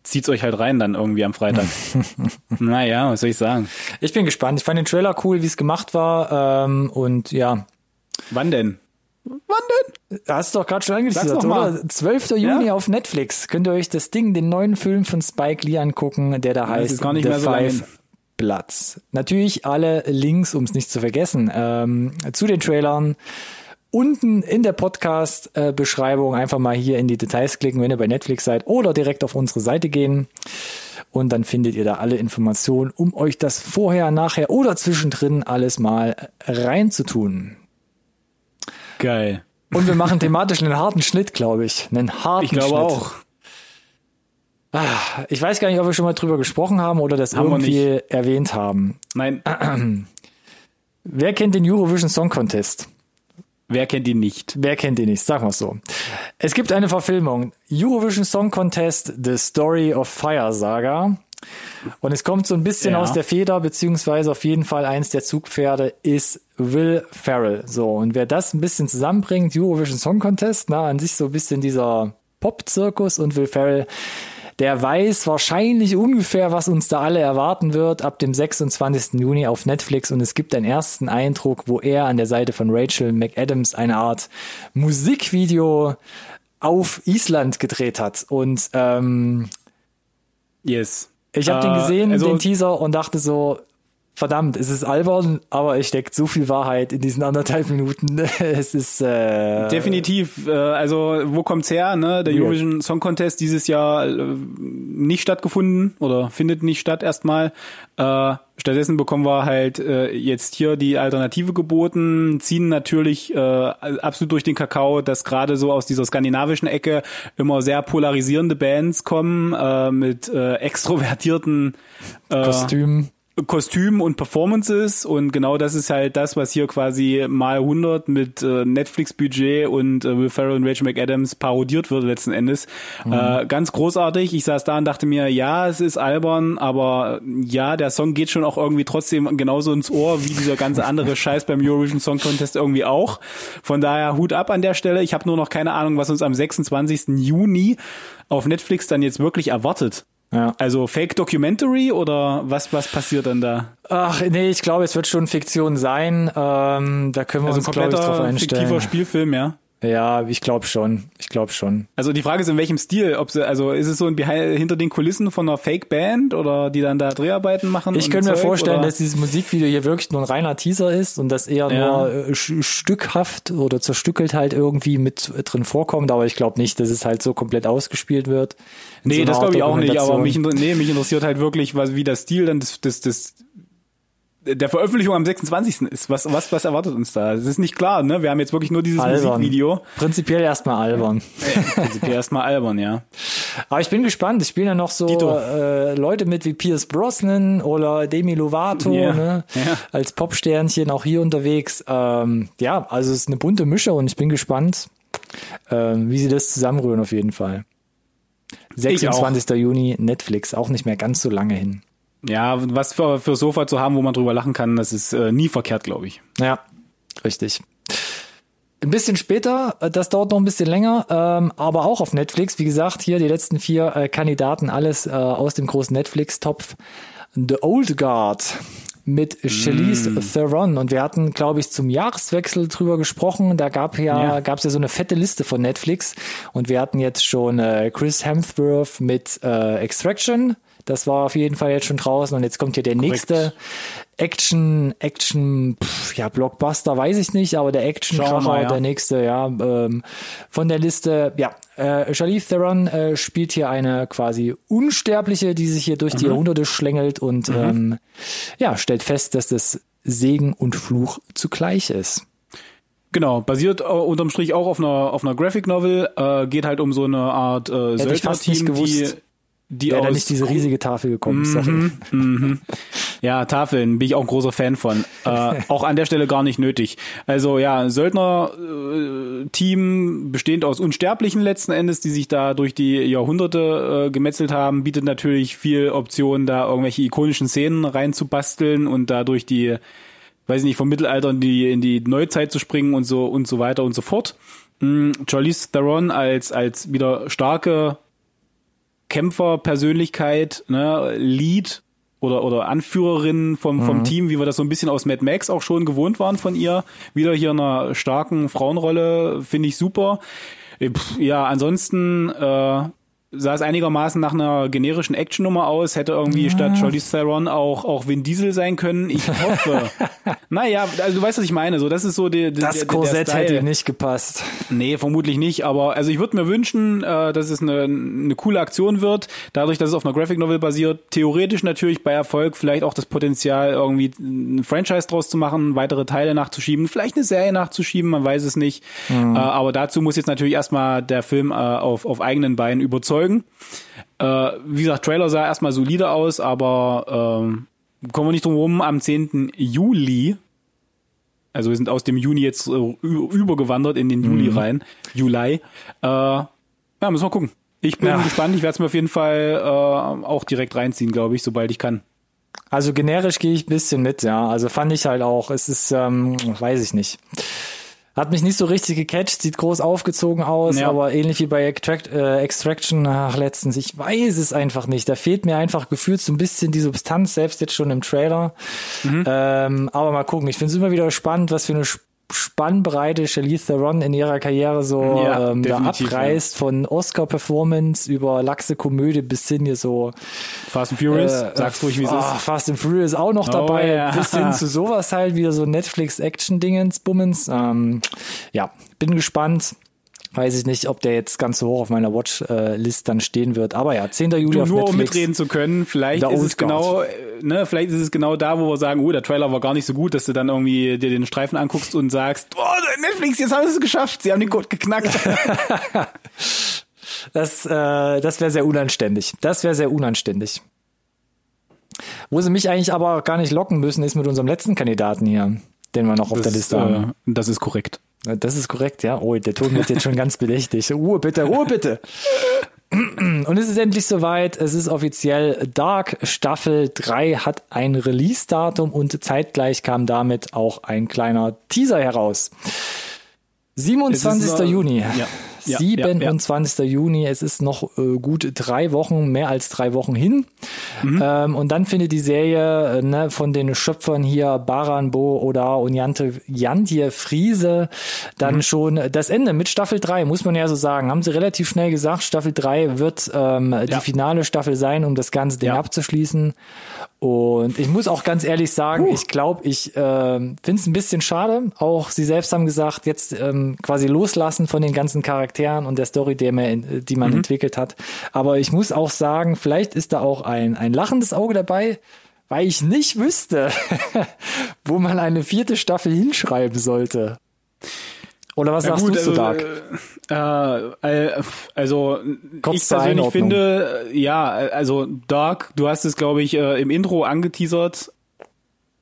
zieht's euch halt rein dann irgendwie am Freitag. [LAUGHS] naja, was soll ich sagen?
Ich bin gespannt. Ich fand den Trailer cool, wie es gemacht war. Ähm, und ja.
Wann denn?
Wann denn? Hast du doch gerade schon angeteasert, oder? 12. Juni ja? auf Netflix. Könnt ihr euch das Ding, den neuen Film von Spike Lee angucken, der da das heißt
gar nicht The mehr so Five
Platz. Natürlich alle Links, um es nicht zu vergessen, ähm, zu den Trailern unten in der Podcast-Beschreibung einfach mal hier in die Details klicken, wenn ihr bei Netflix seid oder direkt auf unsere Seite gehen. Und dann findet ihr da alle Informationen, um euch das vorher, nachher oder zwischendrin alles mal reinzutun.
Geil.
Und wir machen thematisch einen harten Schnitt, glaube ich. Einen harten
ich glaube
Schnitt.
auch.
Ah, ich weiß gar nicht, ob wir schon mal drüber gesprochen haben oder das haben irgendwie erwähnt haben.
Nein. [CLEARS THROAT]
Wer kennt den Eurovision Song Contest?
Wer kennt ihn nicht?
Wer kennt ihn nicht? Sagen wir so. Es gibt eine Verfilmung. Eurovision Song Contest, The Story of Fire Saga. Und es kommt so ein bisschen ja. aus der Feder, beziehungsweise auf jeden Fall eins der Zugpferde ist Will Ferrell. So, und wer das ein bisschen zusammenbringt, Eurovision Song Contest, na, an sich so ein bisschen dieser Pop-Zirkus und Will Ferrell, der weiß wahrscheinlich ungefähr, was uns da alle erwarten wird ab dem 26. Juni auf Netflix und es gibt einen ersten Eindruck, wo er an der Seite von Rachel McAdams eine Art Musikvideo auf Island gedreht hat und ähm,
yes.
Ich habe uh, den gesehen, also, den Teaser und dachte so, verdammt, es ist albern, aber es steckt so viel Wahrheit in diesen anderthalb Minuten. [LAUGHS] es ist äh,
definitiv. Äh, also wo kommt's her? Ne? Der Eurovision Song Contest dieses Jahr äh, nicht stattgefunden oder findet nicht statt erstmal. Äh, stattdessen bekommen wir halt äh, jetzt hier die Alternative geboten, ziehen natürlich äh, absolut durch den Kakao, dass gerade so aus dieser skandinavischen Ecke immer sehr polarisierende Bands kommen äh, mit äh, extrovertierten
äh, Kostümen
Kostüm und Performances und genau das ist halt das, was hier quasi mal 100 mit äh, Netflix-Budget und äh, Will Ferrell und Rachel McAdams parodiert wird letzten Endes. Mhm. Äh, ganz großartig. Ich saß da und dachte mir, ja, es ist albern, aber ja, der Song geht schon auch irgendwie trotzdem genauso ins Ohr wie dieser ganze andere [LAUGHS] Scheiß beim Eurovision Song Contest irgendwie auch. Von daher Hut ab an der Stelle. Ich habe nur noch keine Ahnung, was uns am 26. Juni auf Netflix dann jetzt wirklich erwartet. Ja. Also Fake Documentary oder was, was passiert dann da?
Ach, nee, ich glaube, es wird schon Fiktion sein. Ähm, da können wir also uns, glaube ich, drauf einstellen.
fiktiver Spielfilm, ja?
Ja, ich glaube schon. Ich glaube schon.
Also die Frage ist, in welchem Stil? Ob sie, also ist es so ein Behind, hinter den Kulissen von einer Fake-Band oder die dann da Dreharbeiten machen?
Ich könnte mir vorstellen, oder? dass dieses Musikvideo hier wirklich nur ein reiner Teaser ist und das eher ja. nur äh, stückhaft oder zerstückelt halt irgendwie mit drin vorkommt, aber ich glaube nicht, dass es halt so komplett ausgespielt wird.
Nee, so das glaube ich auch nicht, aber mich, nee, mich interessiert halt wirklich, was, wie der Stil dann des, des, des der Veröffentlichung am 26. ist. Was, was, was erwartet uns da? Es ist nicht klar, ne? Wir haben jetzt wirklich nur dieses albern. Musikvideo.
Prinzipiell erstmal albern.
Prinzipiell erstmal albern, ja. [LAUGHS]
Aber ich bin gespannt. Es spielen ja noch so äh, Leute mit wie Pierce Brosnan oder Demi Lovato, yeah. ne? Ja. Als Popsternchen auch hier unterwegs. Ähm, ja, also es ist eine bunte Mische und ich bin gespannt, ähm, wie sie das zusammenrühren auf jeden Fall. 26. Juni, Netflix, auch nicht mehr ganz so lange hin.
Ja, was für, für Sofa zu haben, wo man drüber lachen kann, das ist äh, nie verkehrt, glaube ich.
Ja, richtig. Ein bisschen später, äh, das dauert noch ein bisschen länger, ähm, aber auch auf Netflix. Wie gesagt, hier die letzten vier äh, Kandidaten, alles äh, aus dem großen Netflix-Topf. The Old Guard mit Charlize mm. Theron und wir hatten, glaube ich, zum Jahreswechsel drüber gesprochen. Da gab ja, ja. gab's ja so eine fette Liste von Netflix und wir hatten jetzt schon äh, Chris Hemsworth mit äh, Extraction, das war auf jeden Fall jetzt schon draußen und jetzt kommt hier der Korrekt. nächste Action, Action, pff, ja, Blockbuster weiß ich nicht, aber der Action-Kracher, ja. der nächste, ja, ähm, von der Liste, ja, äh, Charlize Theron äh, spielt hier eine quasi Unsterbliche, die sich hier durch mhm. die Jahrhunderte schlängelt und mhm. ähm, ja, stellt fest, dass das Segen und Fluch zugleich ist.
Genau, basiert äh, unterm Strich auch auf einer auf einer Graphic Novel, äh, geht halt um so eine Art äh, Söldner-Team, die
die ja, aus nicht diese riesige Tafel gekommen ist.
Mhm, mhm. Ja, Tafeln bin ich auch ein großer Fan von. Äh, [LAUGHS] auch an der Stelle gar nicht nötig. Also ja, Söldner-Team äh, bestehend aus Unsterblichen letzten Endes, die sich da durch die Jahrhunderte äh, gemetzelt haben, bietet natürlich viel Optionen, da irgendwelche ikonischen Szenen reinzubasteln und dadurch die, weiß ich nicht, vom Mittelalter in die, in die Neuzeit zu springen und so und so weiter und so fort. Mhm, Charlize Theron als als wieder starke Kämpferpersönlichkeit, ne, Lead oder, oder Anführerin vom, vom mhm. Team, wie wir das so ein bisschen aus Mad Max auch schon gewohnt waren von ihr. Wieder hier in einer starken Frauenrolle, finde ich super. Äh, ja, ansonsten äh, sah es einigermaßen nach einer generischen Actionnummer aus, hätte irgendwie ja. statt Charlize Theron auch, auch Vin Diesel sein können. Ich hoffe. [LAUGHS] naja, also du weißt, was ich meine. So, das ist so die, die,
das Korsett hätte nicht gepasst.
Nee, vermutlich nicht. Aber also ich würde mir wünschen, äh, dass es eine, eine coole Aktion wird. Dadurch, dass es auf einer Graphic Novel basiert. Theoretisch natürlich bei Erfolg vielleicht auch das Potenzial, irgendwie ein Franchise draus zu machen, weitere Teile nachzuschieben, vielleicht eine Serie nachzuschieben, man weiß es nicht. Mhm. Äh, aber dazu muss jetzt natürlich erstmal der Film äh, auf, auf eigenen Beinen überzeugen Folgen. Äh, wie gesagt, Trailer sah erstmal solide aus, aber äh, kommen wir nicht drum rum, am 10. Juli, also wir sind aus dem Juni jetzt äh, übergewandert in den Juli mhm. rein, Juli, äh, ja, müssen wir gucken. Ich bin ja. gespannt, ich werde es mir auf jeden Fall äh, auch direkt reinziehen, glaube ich, sobald ich kann.
Also generisch gehe ich ein bisschen mit, ja. Also fand ich halt auch, es ist, ähm, weiß ich nicht. Hat mich nicht so richtig gecatcht, sieht groß aufgezogen aus, ja. aber ähnlich wie bei Extract, äh, Extraction ach, letztens. Ich weiß es einfach nicht. Da fehlt mir einfach gefühlt so ein bisschen die Substanz, selbst jetzt schon im Trailer. Mhm. Ähm, aber mal gucken. Ich finde es immer wieder spannend, was für eine Spannbreite Charlize Theron in ihrer Karriere so ja, ähm, da abreißt, ja. von Oscar-Performance über Lachse Komödie bis hin hier so
Fast and Furious, äh, sag's ruhig, wie es oh, ist.
Fast and Furious auch noch oh, dabei, ja. bis hin zu sowas halt, wieder so Netflix-Action-Dingens, Bummens. Ähm, ja, bin gespannt weiß ich nicht, ob der jetzt ganz so hoch auf meiner Watchlist dann stehen wird. Aber ja, 10. Juli
du,
auf
nur
Netflix.
um mitreden zu können, vielleicht ist es genau, ne, vielleicht ist es genau da, wo wir sagen, oh, der Trailer war gar nicht so gut, dass du dann irgendwie dir den Streifen anguckst und sagst, oh, Netflix, jetzt haben sie es geschafft, sie haben den Code geknackt. [LAUGHS]
das, äh, das wäre sehr unanständig. Das wäre sehr unanständig. Wo sie mich eigentlich aber gar nicht locken müssen, ist mit unserem letzten Kandidaten hier, den wir noch auf das, der Liste haben.
Äh, das ist korrekt.
Das ist korrekt, ja. Oh, der Ton wird jetzt schon ganz bedächtig. Ruhe bitte, Ruhe bitte. Und es ist endlich soweit. Es ist offiziell Dark Staffel 3 hat ein Release-Datum und zeitgleich kam damit auch ein kleiner Teaser heraus. 27. Ist, Juni. Ja. Ja, 27. Ja, ja. Juni, es ist noch äh, gut drei Wochen, mehr als drei Wochen hin. Mhm. Ähm, und dann findet die Serie äh, ne, von den Schöpfern hier Baran Bo oder und Jante, Jantje Friese dann mhm. schon das Ende mit Staffel 3, muss man ja so sagen. Haben sie relativ schnell gesagt, Staffel 3 wird ähm, die finale Staffel sein, um das ganze Ding abzuschließen. Und ich muss auch ganz ehrlich sagen, uh. ich glaube, ich äh, finde es ein bisschen schade. Auch sie selbst haben gesagt, jetzt ähm, quasi loslassen von den ganzen Charakteren und der Story, die man, die man mhm. entwickelt hat. Aber ich muss auch sagen, vielleicht ist da auch ein, ein lachendes Auge dabei, weil ich nicht wüsste, [LAUGHS] wo man eine vierte Staffel hinschreiben sollte. Oder was ja, sagst gut, du zu also, Dark?
Äh, äh, also Kurz ich persönlich finde, ja, also Dark, du hast es, glaube ich, äh, im Intro angeteasert.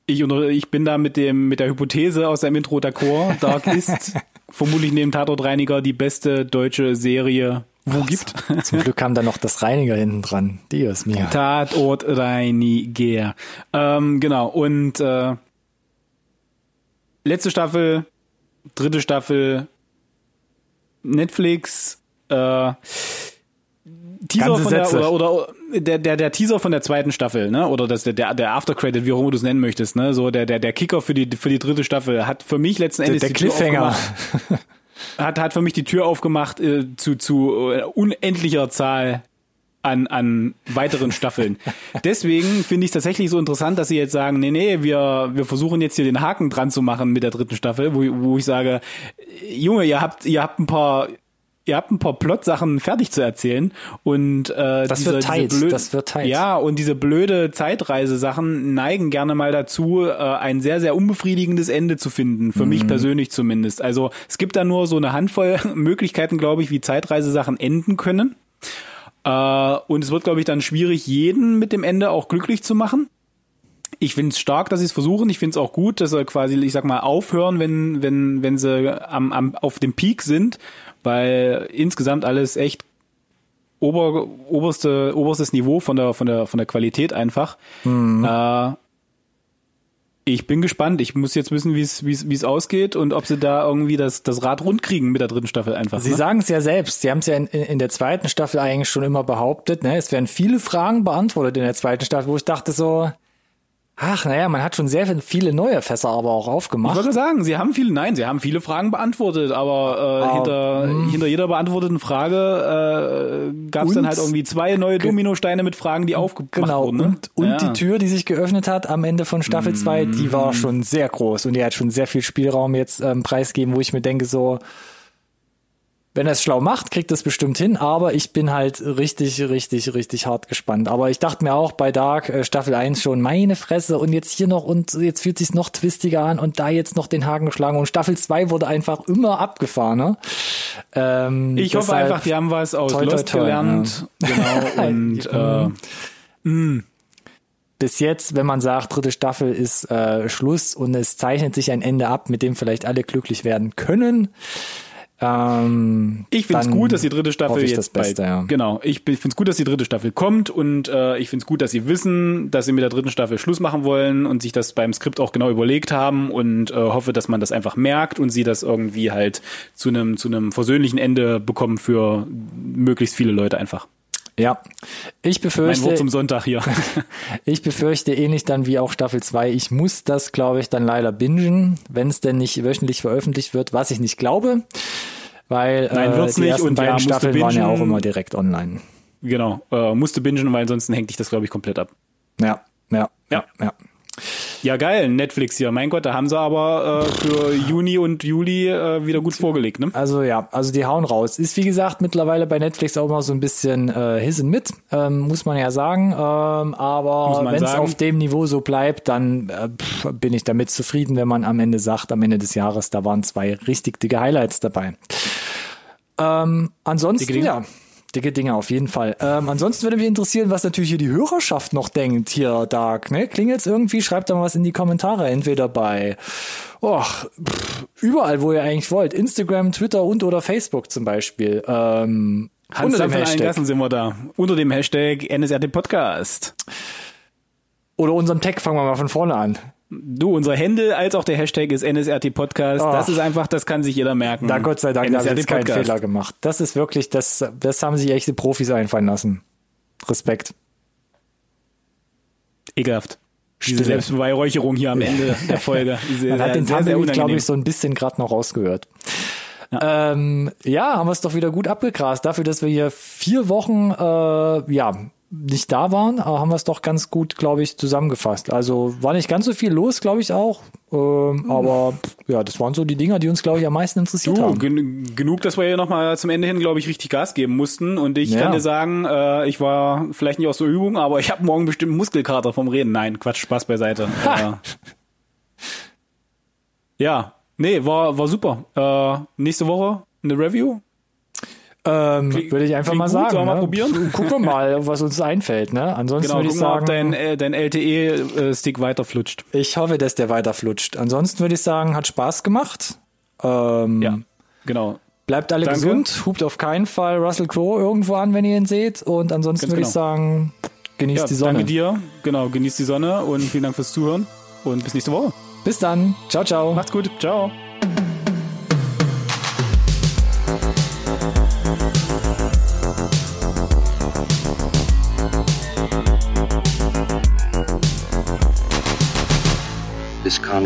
Ich, ich bin da mit dem mit der Hypothese aus deinem Intro d'accord. Dark [LAUGHS] ist vermutlich neben Tatortreiniger die beste deutsche Serie wo gibt.
Zum Glück kam da noch das Reiniger hinten dran. Dios mio.
Tatortreiniger. Ähm, genau. Und äh, letzte Staffel dritte Staffel Netflix, äh, Teaser von der, oder, oder der, der, der Teaser von der zweiten Staffel, ne? Oder das, der, der Aftercredit, wie auch immer du es nennen möchtest, ne? So der, der, der Kicker für die, für die dritte Staffel hat für mich letzten Endes
der, der Cliffhanger. [LAUGHS]
hat, hat für mich die Tür aufgemacht äh, zu, zu äh, unendlicher Zahl an, an weiteren Staffeln. [LAUGHS] Deswegen finde ich es tatsächlich so interessant, dass sie jetzt sagen, nee, nee, wir, wir versuchen jetzt hier den Haken dran zu machen mit der dritten Staffel, wo, wo ich sage, Junge, ihr habt, ihr habt ein paar, ihr habt ein paar Plot-Sachen fertig zu erzählen und äh,
das diese, wird tight, blöd, das wird tight.
Ja, und diese blöde Zeitreise-Sachen neigen gerne mal dazu, äh, ein sehr, sehr unbefriedigendes Ende zu finden, für mhm. mich persönlich zumindest. Also es gibt da nur so eine Handvoll [LAUGHS] Möglichkeiten, glaube ich, wie Zeitreisesachen enden können. Äh, und es wird, glaube ich, dann schwierig, jeden mit dem Ende auch glücklich zu machen. Ich finde es stark, dass sie es versuchen. Ich finde es auch gut, dass sie quasi, ich sag mal, aufhören, wenn, wenn, wenn sie am, am, auf dem Peak sind, weil insgesamt alles echt ober, oberste, oberstes Niveau von der, von der, von der Qualität einfach. Mhm. Äh, Ich bin gespannt. Ich muss jetzt wissen, wie es wie es wie es ausgeht und ob sie da irgendwie das das Rad rund kriegen mit der dritten Staffel einfach.
Sie
ne?
sagen es ja selbst. Sie haben es ja in, in der zweiten Staffel eigentlich schon immer behauptet. Ne? Es werden viele Fragen beantwortet in der zweiten Staffel, wo ich dachte so, ach naja, man hat schon sehr viele neue Fässer aber auch
Ich
aufgemacht.
wollte sagen, sie haben viele, nein, sie haben viele Fragen beantwortet, aber äh,
Ah,
hinter, hinter jeder beantworteten Frage äh, gab es dann halt irgendwie zwei neue Dominosteine mit Fragen, die aufgemacht
Genau,
wurden. Ne?
und, und
Ja.
die Tür, die sich geöffnet hat am Ende von Staffel 2, die war schon sehr groß und die hat schon sehr viel Spielraum jetzt ähm, preisgeben, wo ich mir denke so, wenn er es schlau macht, kriegt es bestimmt hin, aber ich bin halt richtig, richtig, richtig hart gespannt. Aber ich dachte mir auch bei Dark äh, Staffel 1 schon, meine Fresse und jetzt hier noch und jetzt fühlt sich noch twistiger an und da jetzt noch den Haken geschlagen und Staffel 2 wurde einfach immer abgefahren. Ne? Ähm,
Ich hoffe einfach, die haben was aus
toi, toi,
Lost
toi,
gelernt. Genau. [LAUGHS] Und äh,
bis jetzt, wenn man sagt, dritte Staffel ist äh, Schluss und es zeichnet sich ein Ende ab, mit dem vielleicht alle glücklich werden können. Ähm,
ich finde es gut, dass die dritte Staffel jetzt
das Beste,
bald,
ja.
Genau, ich finde es gut, dass die dritte Staffel kommt und äh, ich finde es gut, dass sie wissen, dass sie mit der dritten Staffel Schluss machen wollen und sich das beim Skript auch genau überlegt haben und äh, hoffe, dass man das einfach merkt und sie das irgendwie halt zu einem zu einem versöhnlichen Ende bekommen für möglichst viele Leute einfach.
Ja, ich
Mein
befürchte,
Wort zum Sonntag hier. [LAUGHS]
ich befürchte ähnlich dann wie auch Staffel 2. Ich muss das, glaube ich, dann leider bingen, wenn es denn nicht wöchentlich veröffentlicht wird, was ich nicht glaube. Weil
Nein,
äh,
wird's
die
nicht
ersten
und ja,
beiden
du
Staffeln waren ja auch immer direkt online.
genau, äh, musste bingen, weil ansonsten hängt dich das glaube ich komplett ab.
Ja, ja,
Ja.
ja.
Ja, geil, Netflix hier. Mein Gott, da haben sie aber äh, für Juni und Juli äh, wieder gut vorgelegt, ne?
Also ja, also die hauen raus. Ist wie gesagt mittlerweile bei Netflix auch mal so ein bisschen äh, Hissen mit, ähm, muss man ja sagen. Ähm, aber wenn es auf dem Niveau so bleibt, dann äh, pff, bin ich damit zufrieden, wenn man am Ende sagt, am Ende des Jahres, da waren zwei richtig dicke Highlights dabei. Ähm, ansonsten, ja. Dicke Dinge auf jeden Fall. Ähm, ansonsten würde mich interessieren, was natürlich hier die Hörerschaft noch denkt, hier, Dark. Ne? Klingelt's irgendwie? Schreibt da mal was in die Kommentare. Entweder bei och, pff, überall, wo ihr eigentlich wollt. Instagram, Twitter und oder Facebook zum Beispiel. Ähm,
Hans
unter dem Hashtag.
Gassen sind wir da. Unter dem Hashtag NSRT Podcast.
Oder unserem Tag fangen wir mal von vorne an.
Du, unser Handle als auch der Hashtag ist NSRT Podcast.
Oh.
Das ist einfach, das kann sich jeder merken.
Da Gott sei Dank habe ich keinen. Fehler gemacht. Das ist wirklich, das, das haben sich echte Profis einfallen lassen. Respekt.
Ekelhaft. Diese. Selbstbeweihräucherung hier am Ende [LAUGHS] der Folge. Sehr,
Man hat den Thumbnail, glaube ich, so ein bisschen gerade noch rausgehört. Ja. Ähm, ja, haben wir es doch wieder gut abgegrast. Dafür, dass wir hier vier Wochen äh, ja nicht da waren, aber haben wir es doch ganz gut, glaube ich, zusammengefasst. Also war nicht ganz so viel los, glaube ich auch. Ähm, Aber pff, ja, das waren so die Dinger, die uns, glaube ich, am meisten interessiert
Du,
haben.
gen genug, dass wir hier nochmal zum Ende hin, glaube ich, richtig Gas geben mussten. Und ich
Ja.
kann dir sagen, äh, ich war vielleicht nicht aus der Übung, aber ich habe morgen bestimmt einen Muskelkater vom Reden. Nein, Quatsch, Spaß beiseite. Äh, ja, nee, war, war super. Äh, nächste Woche eine Review.
Ähm, würde ich einfach mal
gut,
sagen.
sollen wir mal
ne?
probieren?
Gucken wir mal, [LAUGHS] was uns einfällt. Ne? Ansonsten
Genau,
würde ich
wir, ob
sagen,
dein, äh, dein LTE-Stick weiterflutscht.
ich hoffe, dass der weiter flutscht. Ansonsten würde ich sagen, hat Spaß gemacht. Ähm,
Ja, genau.
Bleibt alle
Danke.
gesund, hupt auf keinen Fall Russell Crowe irgendwo an, wenn ihr ihn seht. Und ansonsten
Ganz
würde ich
genau.
sagen, genießt
Ja,
die Sonne.
danke dir. Genau, genießt die Sonne und vielen Dank fürs Zuhören. Und bis nächste Woche.
Bis dann. Ciao, ciao.
Macht's gut. Ciao.